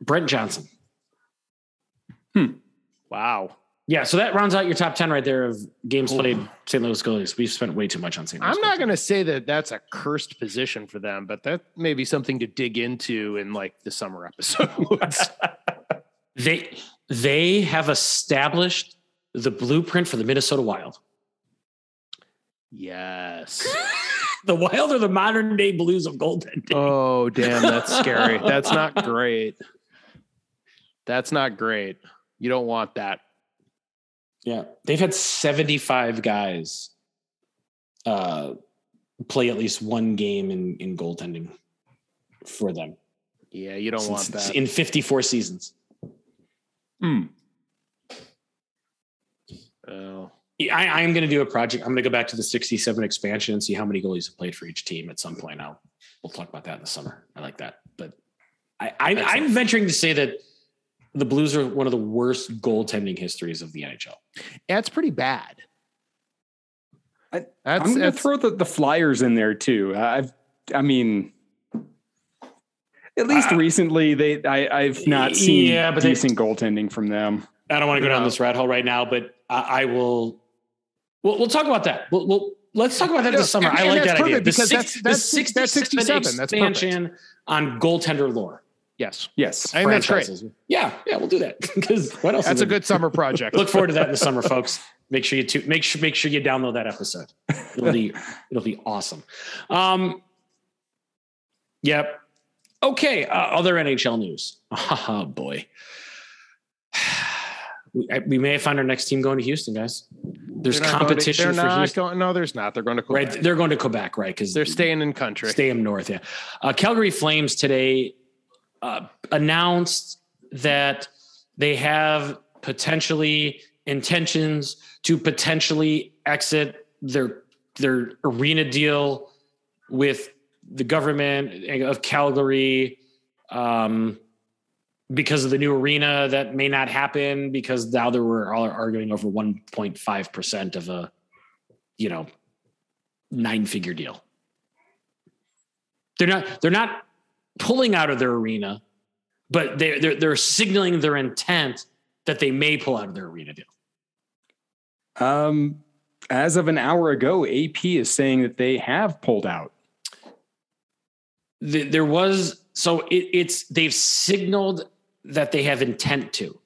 Brent Johnson. Hmm. Wow. Yeah, so that rounds out your top 10 right there of games played St. Louis goalies. We've spent way too much on St. Louis. I'm not going to say that that's a cursed position for them, but that may be something to dig into in like the summer [LAUGHS] episodes. [LAUGHS] They they have established the blueprint for the Minnesota Wild. yes. [LAUGHS] The Wild are the modern day Blues of goaltending. Oh, damn. That's scary. That's not great. That's not great. You don't want that. Yeah, they've had 75 guys uh, play at least one game in in goaltending for them Yeah, you don't want that. in 54 seasons. Hmm. Oh. Yeah, I, I am going to do a project. I'm going to go back to the 67 expansion and see how many goalies have played for each team at some point. I'll we'll talk about that in the summer. I like that, but I, I I'm venturing to say that the Blues are one of the worst goaltending histories of the NHL. Yeah, it's pretty bad. I- That's, I'm going to throw the, the Flyers in there too. I've, I mean, at least Uh, recently they I, I've not seen yeah, but they- decent goaltending from them. I don't want to go down this rat hole right now, but I, I will. We'll, we'll talk about that. We'll, we'll let's talk about that No, this summer. and- I like that idea. perfect The because six- that's- the that's- that's 67. That's perfect. expansion on goaltender lore. Yes. Yes. I think that's great. Yeah, yeah, we'll do that [LAUGHS] because what else? That's a it? good summer project. [LAUGHS] Look forward to that in the summer, folks. Make sure you tu- make sure make sure you download that episode. It'll be [LAUGHS] it'll be awesome. Um, Yep. Okay. Uh, other NHL news. Oh boy. [SIGHS] We, we may have found our next team going to Houston, guys. There's They're to- competition for not Houston. going- no, there's not. They're going to Quebec. Right, they're going to Quebec, right? Because They're staying in country. stay in north. Yeah, uh, Calgary Flames today uh, announced that they have potentially intentions to potentially exit their their arena deal with the government of Calgary um, because of the new arena that may not happen because now they were all arguing over 1.5 percent of a you know nine figure deal. They're not they're not pulling out of their arena, but they're they're, they're signaling their intent that they may pull out of their arena deal. Um, as of an hour ago, AP is saying that they have pulled out. The- There was so it, it's they've signaled that they have intent to.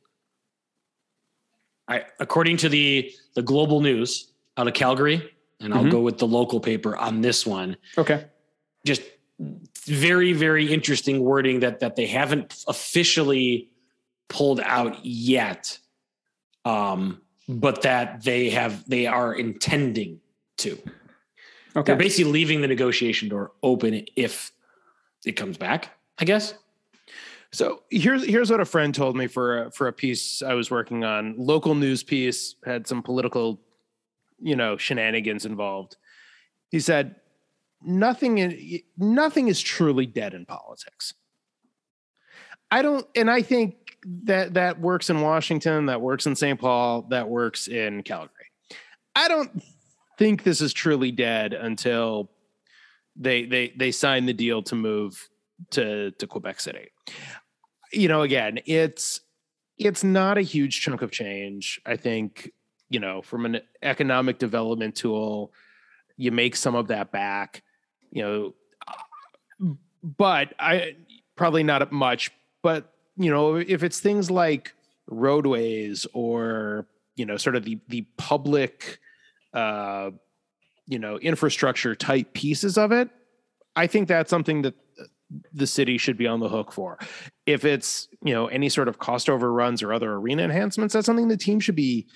I according to the the global news out of Calgary, and I'll Mhm. go with the local paper on this one. Okay. just very very interesting wording that that they haven't officially pulled out yet um but that they have they are intending to Okay. they're basically leaving the negotiation door open if it comes back i guess So here's here's what a friend told me for a, for a piece I was working on. Local news piece had some political, you know, shenanigans involved. He said, "Nothing nothing is truly dead in politics." I don't, and I think that that works in Washington, that works in St. Paul, that works in Calgary. I don't think this is truly dead until they they they sign the deal to move to to Quebec City you know, again, it's it's not a huge chunk of change. I think, you know, from an economic development tool, you make some of that back, you know, but I probably not much, but you know, if it's things like roadways or, you know, sort of the the public uh you know, infrastructure type pieces of it, I think that's something that the city should be on the hook for. If it's, you know, any sort of cost overruns or other arena enhancements, that's something the team should be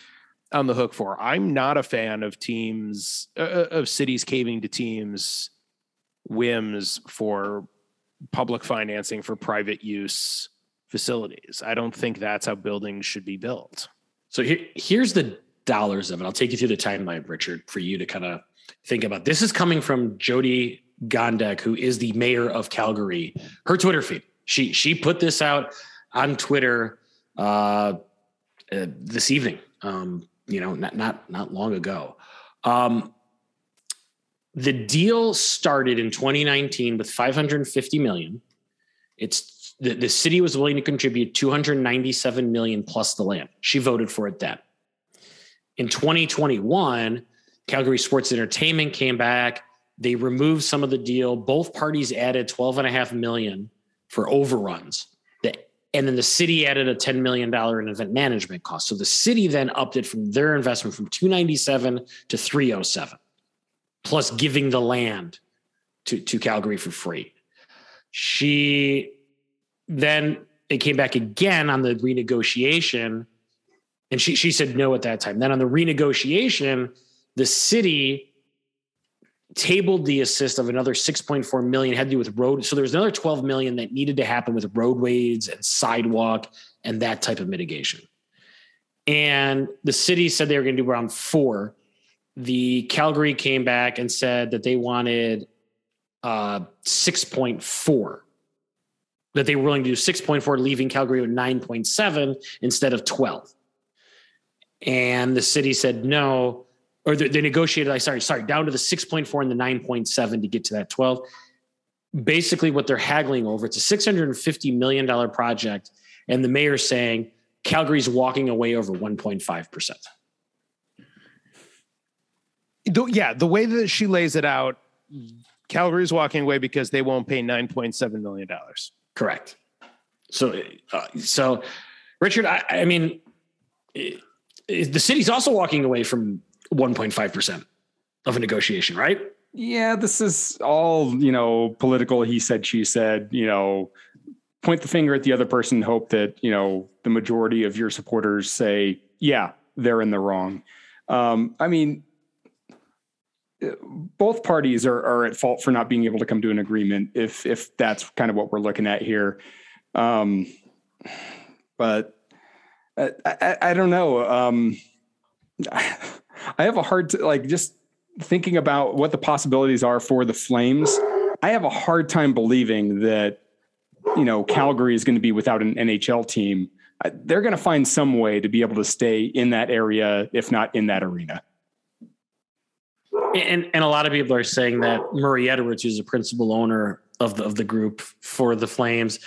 on the hook for. I'm not a fan of teams uh, of cities caving to teams whims for public financing for private use facilities. I don't think that's how buildings should be built. so here, here's the dollars of it. I'll take you through the timeline richard for you to kind of think about. This is coming from jyoti gondek who is the mayor of calgary. Her twitter feed. She she put this out on twitter uh, uh this evening um you know not not not long ago. Um the deal started in 2019 with 550 million. It's the, the city was willing to contribute 297 million plus the land. She voted for it then. In 2021 calgary sports entertainment came back. They removed some of the deal. Both parties added 12 and a half million for overruns. And then the city added a $10 million in event management cost. So the city then upped it from their investment from 297 to 307 plus giving the land to, to calgary for free. She then they came back again on the renegotiation and she she said no at that time. Then on the renegotiation the city tabled the assist of another 6.4 million had to do with road so there was another 12 million that needed to happen with roadways and sidewalk and that type of mitigation. And the city said they were going to do around four the calgary came back and said that they wanted uh 6.4 that they were willing to do 6.4 leaving calgary with 9.7 instead of 12 and the city said no or they, they negotiated i sorry sorry down to the 6.4 and the 9.7 to get to that 12 basically what they're haggling over it's a 650 million dollar project and the mayor's saying calgary's walking away over 1.5% The- yeah, the way that she lays it out, Calgary's walking away because they won't pay nine point seven million dollars. correct so uh, so richard i, I mean it- it- the city's also walking away from 1.5% of a negotiation right yeah, this is all, you know, political. He said, she said, you know, point the finger at the other person, hope that, you know, the majority of your supporters say, yeah, they're in the wrong. Um, I mean, both parties are, are at fault for not being able to come to an agreement if if that's kind of what we're looking at here. Um, but I, I, I don't know. Um, [LAUGHS] I have a hard to like just thinking about what the possibilities are for the Flames. I have a hard time believing that you know Calgary is going to be without an NHL team. They're going to find some way to be able to stay in that area, if not in that arena. And and a lot of people are saying that Murray Edwards, who's a principal owner of the of the group for the Flames,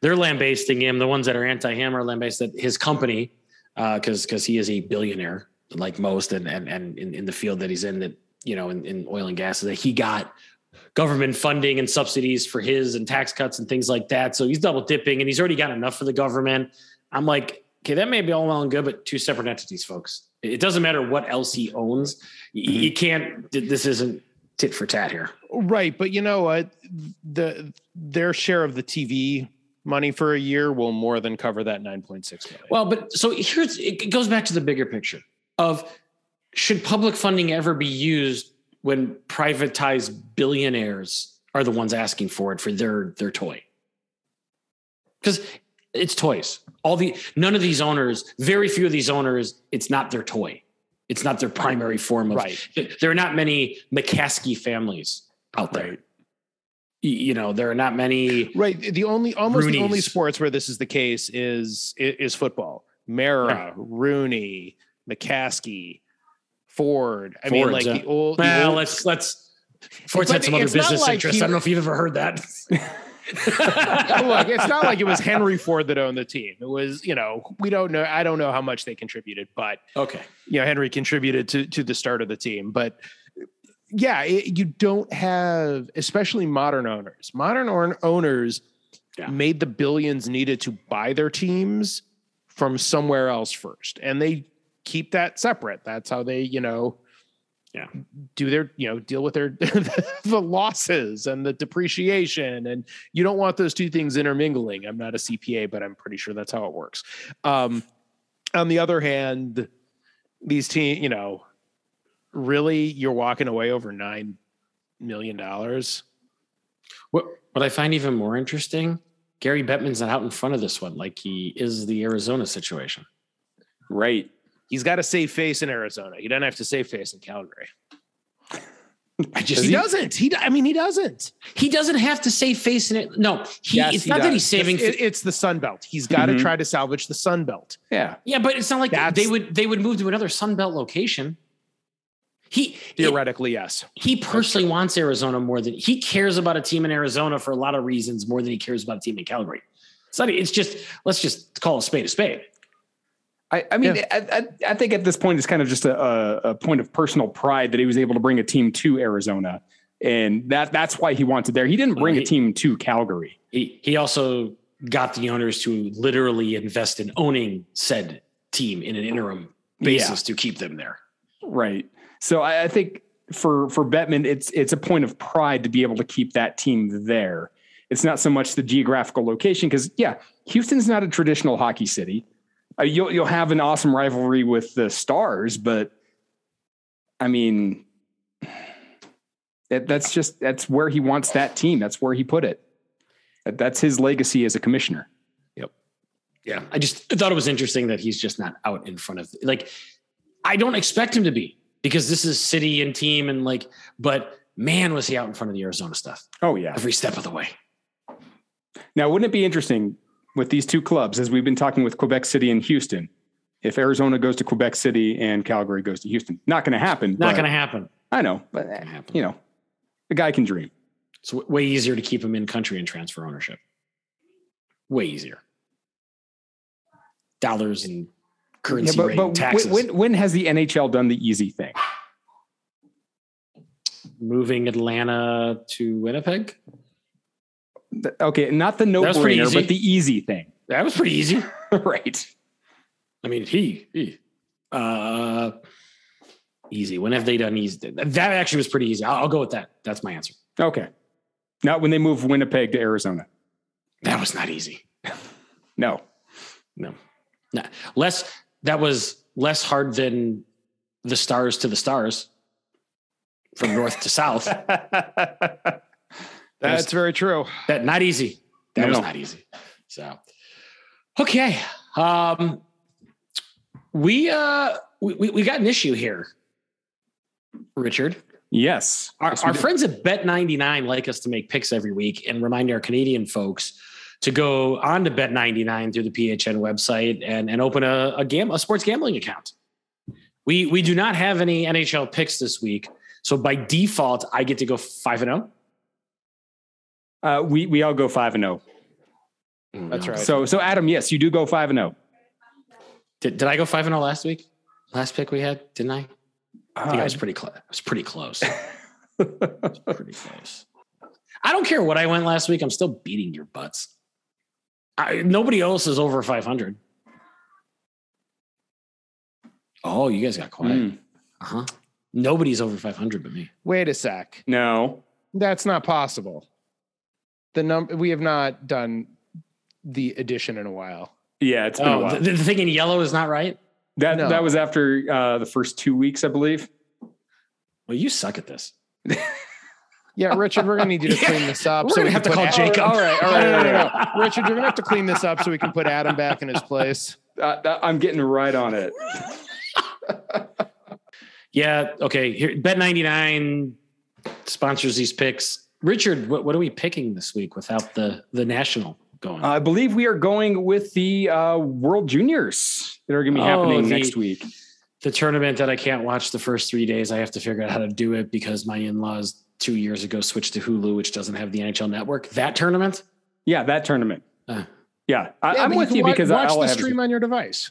they're lambasting him. The ones that are anti him are lambasting his company because uh, because he is a billionaire like most, and and and in, in the field that he's in, that you know, in, in oil and gas, that he got government funding and subsidies for his and tax cuts and things like that. So he's double dipping, and he's already got enough for the government. I'm like, okay, that may be all well and good, but two separate entities, folks. It doesn't matter what else he owns. Mm-hmm. You can't. This isn't tit for tat here, right? But you know what? The their share of the TV money for a year will more than cover that 9.6 million. Well, but so here's it goes back to the bigger picture of should public funding ever be used when privatized billionaires are the ones asking for it for their their toy? Because it's toys. All the none of these owners, very few of these owners, it's not their toy. It's not their primary form of right. There are not many McCaskey families out there. Right. You know, there are not many. Right. The only almost Rooney's. the only sports where this is the case is is football. Mara, yeah. Rooney, McCaskey, Ford. I Ford's, mean, like the old. Well, the old, let's let's. Ford's had some other business like interests. He, I don't know if you've ever heard that. [LAUGHS] [LAUGHS] Look, it's not like it was Henry Ford that owned the team. It was, you know, we don't know. I don't know how much they contributed, but okay, you know, Henry contributed to to the start of the team. But yeah, it, you don't have, especially modern owners. Modern owners yeah. made the billions needed to buy their teams from somewhere else first, and they keep that separate. That's how they, you know, yeah. do their you know deal with their [LAUGHS] the losses and the depreciation and you don't want those two things intermingling. I'm not a cpa but i'm pretty sure that's how it works. Um on the other hand these team you know really you're walking away over nine million dollars? What what i find even more interesting gary bettman's not out in front of this one like he is the arizona situation. Right he's got to save face in Arizona. He doesn't have to save face in Calgary. [LAUGHS] I just he, he, doesn't. He I mean he doesn't. He doesn't have to save face in it. No, he, yes, it's he not does. that he's saving. It's, it's the Sun Belt. He's got mm-hmm. to try to salvage the Sun Belt. Yeah, yeah, but it's not like That's, they would they would move to another Sun Belt location. He theoretically, it, yes. He personally wants Arizona more than he cares about a team in Arizona for a lot of reasons more than he cares about a team in Calgary. It's not. It's just let's just call a spade a spade. I, I mean, yeah. I, I, think at this point it's kind of just a, a, point of personal pride that he was able to bring a team to Arizona, and that that's why he wanted there. He didn't bring he, a team to Calgary. He he also got the owners to literally invest in owning said team in an interim basis yeah. to keep them there. Right. So I, I think for for Bettman, it's it's a point of pride to be able to keep that team there. It's not so much the geographical location because yeah, Houston's not a traditional hockey city Uh, you'll you'll have an awesome rivalry with the Stars, but I mean, that's just that's where he wants that team. That's where he put it. That's his legacy as a commissioner. Yep. Yeah, I just thought it was interesting that he's just not out in front of like. I don't expect him to be because this is city and team and like, but man, was he out in front of the Arizona stuff? Oh yeah, every step of the way. Now, wouldn't it be interesting with these two clubs, as we've been talking with Quebec City and Houston, if Arizona goes to Quebec City and Calgary goes to Houston, not going to happen. Not going to happen. I know, but you know, a guy can dream. It's way easier to keep him in country and transfer ownership. Way easier. Dollars and currency yeah, but, but taxes. When, when has the NHL done the easy thing? Moving Atlanta to Winnipeg okay, not the no brainer, but the easy thing. That was pretty easy. [LAUGHS] right. I mean, he, he, uh, Easy. When have they done easy? That actually was pretty easy. I'll, I'll go with that. That's my answer. Okay. Not when they moved Winnipeg to Arizona. That was not easy. No. No, no. Less. That was less hard than the stars to the stars from north to south. [LAUGHS] That's very true. That not easy. That no. was not easy. So okay. Um we uh we, we got an issue here, Richard. Yes. Our, yes, our friends at Bet99 like us to make picks every week and remind our Canadian folks to go on to Bet99 through the PHN website and, and open a, a, game a sports gambling account. We, we do not have any NHL picks this week. So by default, I get to go 5 and 0. Uh, we we all go five and zero. That's right. So so Adam, yes, you do go five and oh. zero. Did, did I go five and zero last week? Last pick we had, didn't I? I think I Uh, was pretty close. I was pretty close. [LAUGHS] pretty close. I don't care what I went last week. I'm still beating your butts. I, nobody else is over 500. Oh, you guys got quiet. Mm, Uh huh. Nobody's over 500 but me. Wait a sec. no. That's not possible. The number we have not done the addition in a while. Yeah, it's been a Oh, while. the, the thing in yellow is not right. that no. that was after uh, the first two weeks, I believe. Well, you suck at this. [LAUGHS] Yeah, Richard, we're gonna need you to clean this up. [LAUGHS] we're gonna we have to call Ad- Jacob. All right, all right, No, no, no. Richard, you're gonna have to clean this up so we can put Adam back in his place. Uh, I'm getting right on it. [LAUGHS] Yeah. Okay. Here, Bet 99 sponsors these picks. Richard, what, what are we picking this week without the the national going? I believe we are going with the uh, World Juniors that are going to be Oh, happening the- next week. the tournament that I can't watch the first three days. I have to figure out how to do it because my in laws two years ago switched to Hulu, which doesn't have the NHL network. That tournament? Yeah, that tournament. Uh. yeah, I, Yeah, I'm but with can you wa- because watch all I the have is- stream on your device.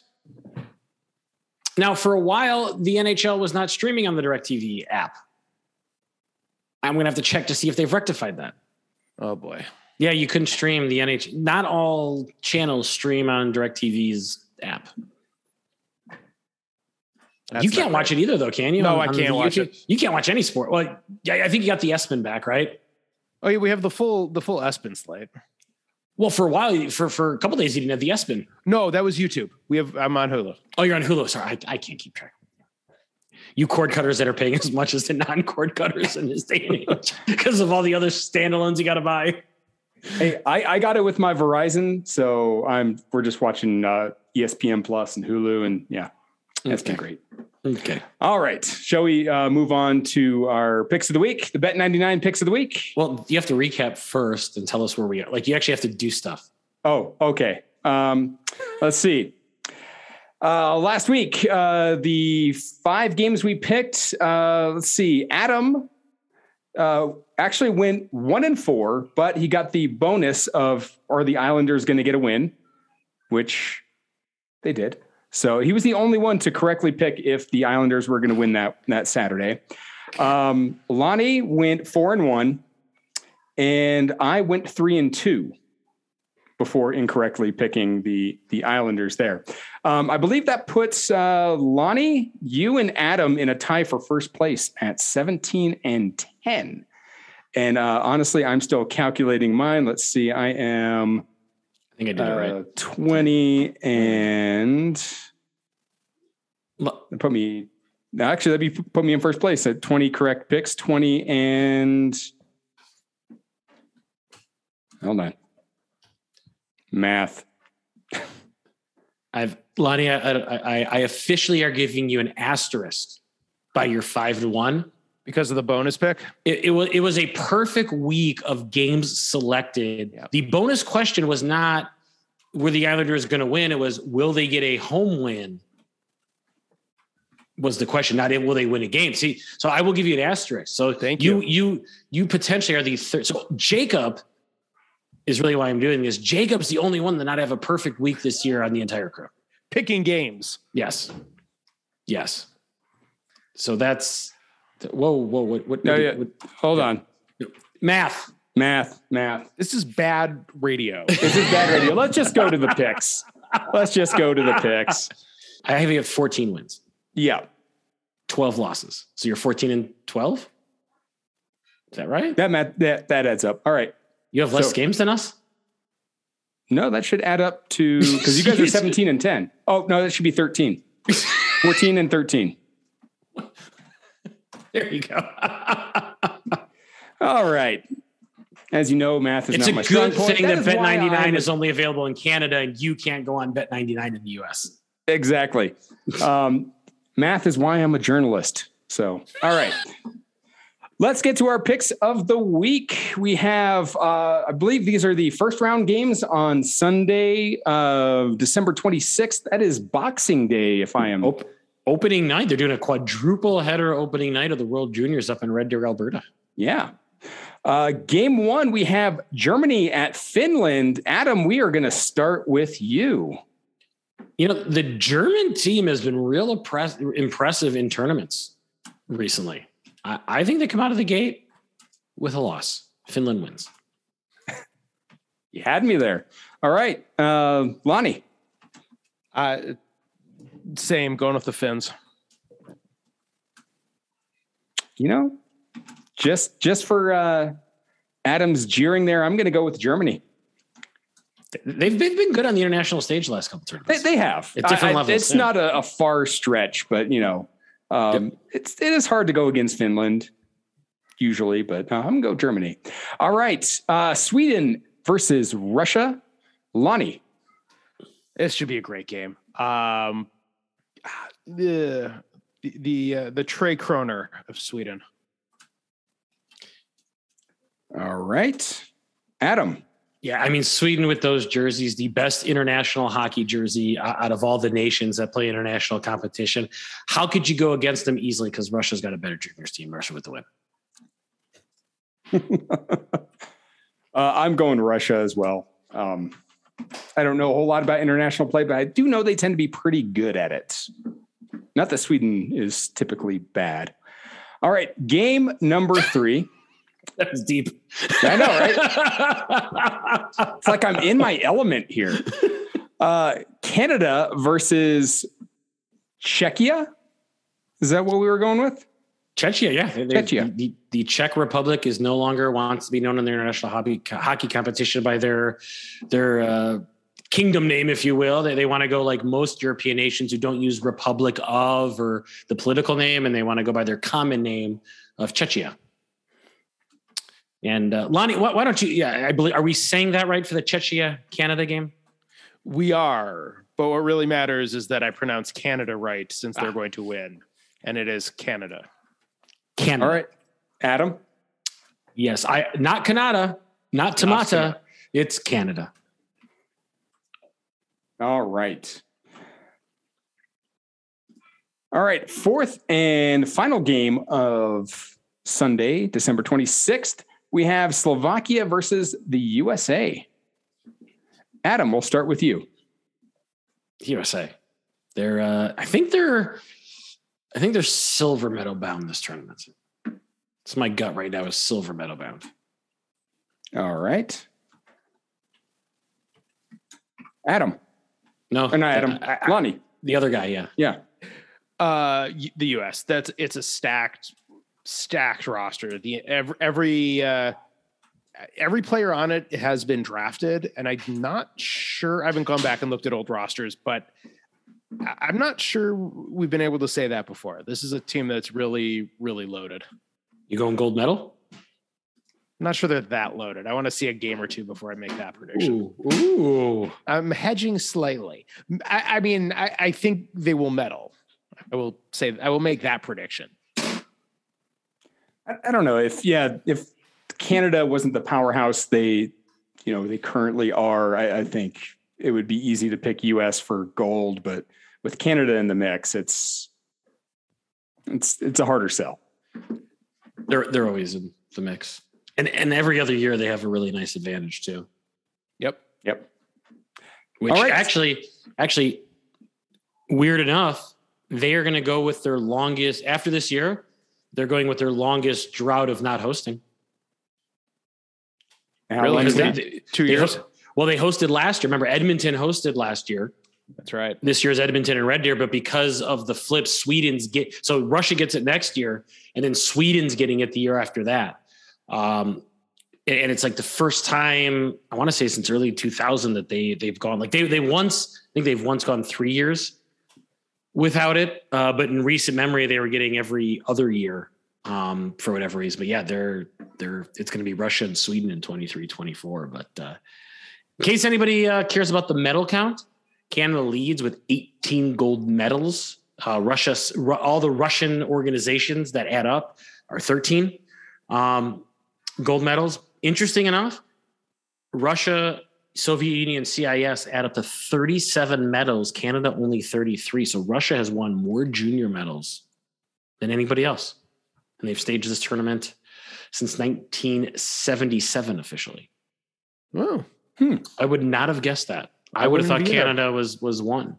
Now, for a while, the NHL was not streaming on the DirecTV app. I'm going to have to check to see if they've rectified that. Oh boy. Yeah, you couldn't stream the NH. Not all channels stream on DirecTV's app. That's you can't watch it either, though, can you? No, On- I can't watch you it. You can't watch any sport. Well, yeah, I think you got the ESPN back, right? Oh yeah, we have the full the full Espen slate. Well, for a while, for for a couple days, you didn't have the ESPN. No, that was YouTube. We have I'm on Hulu. Oh, you're on Hulu. Sorry, I, I can't keep track. You cord cutters that are paying as much as the non cord cutters in this day and age because of all the other standalones you got to buy. Hey, I, I got it with my Verizon, so I'm we're just watching uh, ESPN Plus and Hulu, and yeah, that's been great. Okay. All right, shall we uh, move on to our picks of the week? The Bet 99 picks of the week. Well, you have to recap first and tell us where we are. Like, you actually have to do stuff. Oh, okay. Um, let's see. Uh, last week, uh, the five games we picked. Uh, let's see. Adam uh, actually went one and four, but he got the bonus of are the Islanders going to get a win, which they did. So he was the only one to correctly pick if the Islanders were going to win that that Saturday. Um, Lonnie went four and one, and I went three and two before incorrectly picking the the Islanders there. Um, I believe that puts uh, Lonnie, you, and Adam in a tie for first place at 17 and 10. And uh, honestly, I'm still calculating mine. Let's see. I am I think I did it uh, right. 20 and put me. Actually, that'd be put me in first place at 20 correct picks. 20 and hold on. Math. I've Lonnie. I, I, I officially are giving you an asterisk by your five to one. Because of the bonus pick. It, it was it was a perfect week of games selected. Yep. The bonus question was not were the Islanders going to win. It was will they get a home win? Was the question not will they win a game? See, so I will give you an asterisk. So Thank you you. you you potentially are the third. So Jacob is really why I'm doing this. Jacob's the only one to not have a perfect week this year on the entire crew. Picking games. Yes. Yes. So that's whoa, whoa, what, what, No, what- yeah. what- Hold on. math. Math, math. This is bad radio. This is bad radio. Let's just go to the picks. Let's just go to the picks. I have you at 14 wins. Yeah. 12 losses. So you're 14 and 12. Is that right? That math, that that adds up. All right. You have less So- games than us? No, that should add up to because you guys are [LAUGHS] 17 and 10. Oh, no, that should be 13. [LAUGHS] 14 and 13. There you go. All right. As you know, math is it's not a my strong good point. thing that, why Bet99 I'm- is only available in Canada and you can't go on Bet99 in the US. Exactly. Um, math is why I'm a journalist. So, all right. Let's get to our picks of the week. We have, uh, I believe these are the first round games on Sunday, uh, December 26th. That is Boxing Day, if I am. Op- opening night. They're doing a quadruple header opening night of the World Juniors up in Red Deer, Alberta. Yeah. Uh, game one, we have Germany at Finland. Adam, we are going to start with you. You know, the German team has been real impress- impressive in tournaments recently. I, I think they come out of the gate with a loss. Finland wins. [LAUGHS] You had me there. All right. Uh, Lonnie. Uh, same, going with the Finns. you know, just just for uh, Adam's jeering there, I'm going to go with Germany. They've, they've been good on the international stage the last couple They, tournaments. they have At different I- I- levels, It's yeah. not a, a far stretch, but you know, um, it's it is hard to go against Finland usually, but uh, I'm going to go Germany. All right, uh, Sweden versus Russia. Lonnie. This should be a great game. Um, the the the, uh, the Tre Kronor of Sweden. All right, Adam. Yeah, I mean Sweden with those jerseys, the best international hockey jersey out of all the nations that play international competition. How could you go against them easily? Because Russia's got a better juniors team. Russia with the win. [LAUGHS] uh, I'm going Russia as well. Um, I don't know a whole lot about international play, but I do know they tend to be pretty good at it. Not that Sweden is typically bad. All right, game number three. [LAUGHS] That was deep. I know, right? [LAUGHS] It's like I'm in my element here. Uh, Canada versus Czechia. Is that what we were going with? Czechia, yeah. They- they- Czechia. The, the Czech Republic is no longer wants to be known in the international hockey hockey competition by their their uh, kingdom name, if you will. They, they want to go like most European nations who don't use Republic of or the political name, and they want to go by their common name of Czechia. And uh, Lonnie, why, why don't you? Yeah, I believe. Are we saying that right for the Czechia Canada game? We are, but what really matters is that I pronounce Canada right since they're Ah. going to win, and it is Canada. Canada. All right, Adam. Yes, I not Canada, not Tamata. It's Canada. All right. All right. Fourth and final game of Sunday, December 26th, we have Slovakia versus the USA. Adam, we'll start with you. USA. They're uh I think they're I think they're silver medal bound this tournament. It's my gut right now is silver medal bound. All right. Adam. No, Or not Adam. I- I- Lonnie. the other guy, yeah. Yeah. Uh, the U.S. That's it's a stacked, stacked roster. The every every uh, every player on it has been drafted, and I'm not sure. I haven't gone back and looked at old rosters, but I'm not sure we've been able to say that before. This is a team that's really, really loaded. You going gold medal? I'm not sure they're that loaded. I want to see a game or two before I make that prediction. Ooh. Ooh. I'm hedging slightly. I, I mean, I, I think they will medal. I will say I will make that prediction. I, I don't know if, yeah, if Canada wasn't the powerhouse they, you know, they currently are, I, I think it would be easy to pick US for gold, but with Canada in the mix, it's, it's, it's a harder sell. They're they're always in the mix. And and every other year they have a really nice advantage too. Yep. Yep. Which All right. actually, actually, weird enough, they are going to go with their longest after this year. They're going with their longest drought of not hosting. How Really? long is that? they- Two they years. ho- well, they hosted last year. Remember, Edmonton hosted last year. That's right. this year's Edmonton and Red Deer, but because of the flip, Sweden's get so Russia gets it next year, and then Sweden's getting it the year after that. Um, and, and it's like the first time I want to say since early 2000 that they they've gone like they they once I think they've once gone three years without it, uh, but in recent memory they were getting every other year um, for whatever reason. But yeah, they're they're it's going to be Russia and Sweden in 23, 24. But uh, in case anybody uh, cares about the medal count. Canada leads with 18 gold medals. Uh, Russia, all the Russian organizations that add up are 13 um, gold medals. Interesting enough, Russia, Soviet Union, CIS add up to 37 medals. Canada only 33. So Russia has won more junior medals than anybody else, and they've staged this tournament since 1977 officially. Oh, I would not have guessed that. I, I would have wouldn't thought either. Canada was was one,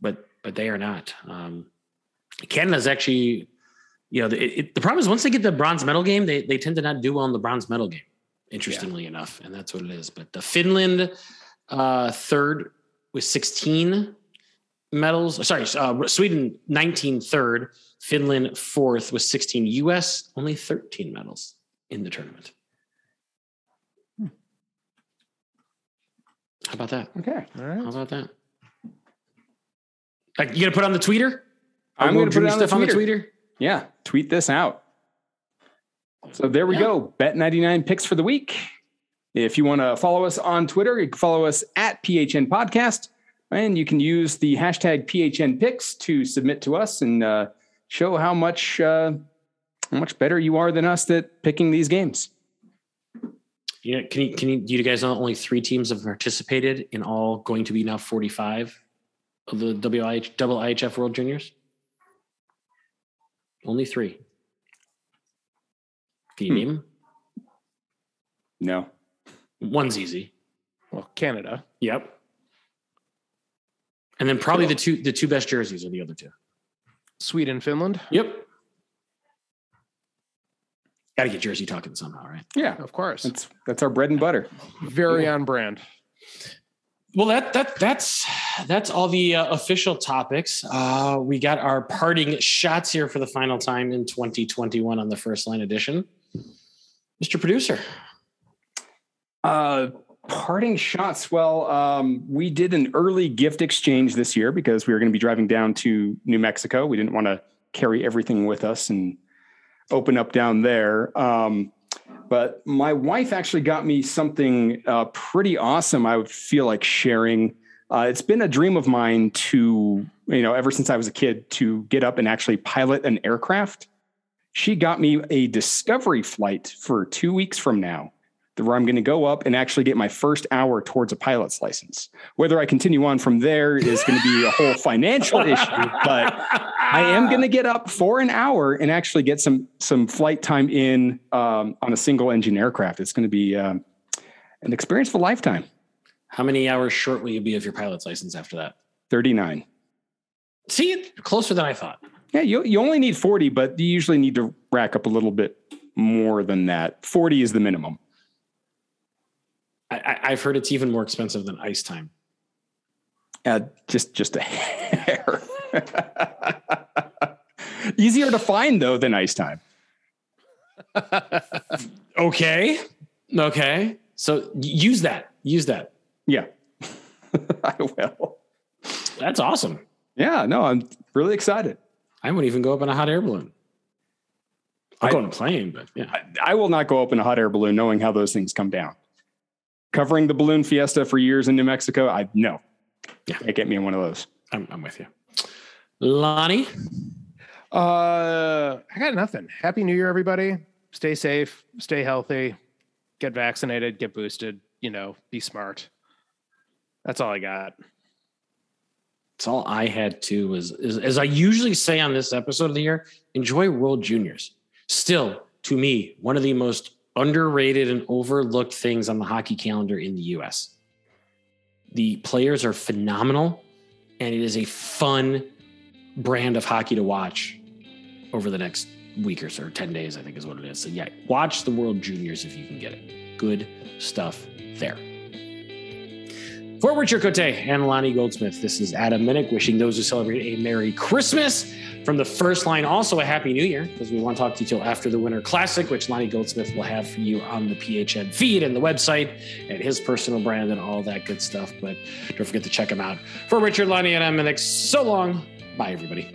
but but they are not. Um, Canada's actually, you know, the, it, the problem is once they get the bronze medal game, they they tend to not do well in the bronze medal game. Interestingly enough, and that's what it is. But the Finland uh, third with sixteen medals. Sorry, uh, Sweden 19 third, Finland fourth with sixteen. U.S. only thirteen medals in the tournament. How about that? Okay. all How about that? Like, you gonna put on the tweeter? I'm gonna put it on the stuff tweeter. Yeah, tweet this out. So there we Yeah. go. Bet 99 picks for the week. If you want to follow us on Twitter, you can follow us at PHN Podcast. And you can use the hashtag PHN picks to submit to us and uh, show how much uh, how much better you are than us at picking these games. You know, can you can you do you guys know only three teams have participated in all going to be now 45 of the WIH double IHF World Juniors? Only three. Can you Hmm. name 'em? No. One's easy. Well, Canada. Yep. And then probably the two the two best jerseys are the other two. Sweden, Finland. Yep. Got to get jersey talking somehow, right? Yeah. Of course. That's that's our bread and butter. Very on brand. Well, that that that's that's all the uh, official topics. Uh, we got our parting shots here for the final time in 2021 on the first line edition. Mr. Producer, Uh, parting shots. Well, um, we did an early gift exchange this year because we were going to be driving down to New Mexico. We didn't want to carry everything with us and open up down there. Um, but my wife actually got me something uh, pretty awesome. I would feel like sharing. Uh, it's been a dream of mine to, you know, ever since I was a kid, to get up and actually pilot an aircraft. She got me a discovery flight for two weeks from now where I'm going to go up and actually get my first hour towards a pilot's license. Whether I continue on from there is going to be a whole financial [LAUGHS] issue, but I am going to get up for an hour and actually get some some flight time in um, on a single engine aircraft. It's going to be um, an experience of a lifetime. How many hours short will you be of your pilot's license after that? 39. See, closer than I thought. Yeah, you you only need 40, but you usually need to rack up a little bit more than that. 40 is the minimum. I, I've heard it's even more expensive than ice time. Uh, just just a [LAUGHS] hair. [LAUGHS] Easier to find though than ice time. [LAUGHS] Okay. Okay. So use that. Use that. Yeah, I will. That's awesome. Yeah, no, I'm really excited. I wouldn't even go up in a hot air balloon. I'll I- go on a plane, but yeah. I, I will not go up in a hot air balloon knowing how those things come down. Covering the balloon fiesta for years in New Mexico, I no. Yeah. Can't get me in one of those. I'm, I'm with you. Lonnie, Uh, I got nothing. Happy New Year, everybody. Stay safe, stay healthy, get vaccinated, get boosted. You know, be smart. That's all I got. It's all I had to was, is, as I usually say on this episode of the year, enjoy World Juniors. Still, to me, one of the most underrated and overlooked things on the hockey calendar in the US. The players are phenomenal, and it is a fun brand of hockey to watch over the next week or so, or 10 days, I think is what it is. So, yeah, watch the World Juniors if you can get it. Good stuff there. For Richard Cote and Lonnie Goldsmith, this is Adam Minnick wishing those who celebrate a Merry Christmas. From the first line, also a Happy New Year, because we want to talk to you till after the Winter Classic, which Lonnie Goldsmith will have for you on the PHN feed and the website and his personal brand and all that good stuff. But don't forget to check him out. For Richard, Lonnie, and I'm Minnick, so long. Bye, everybody.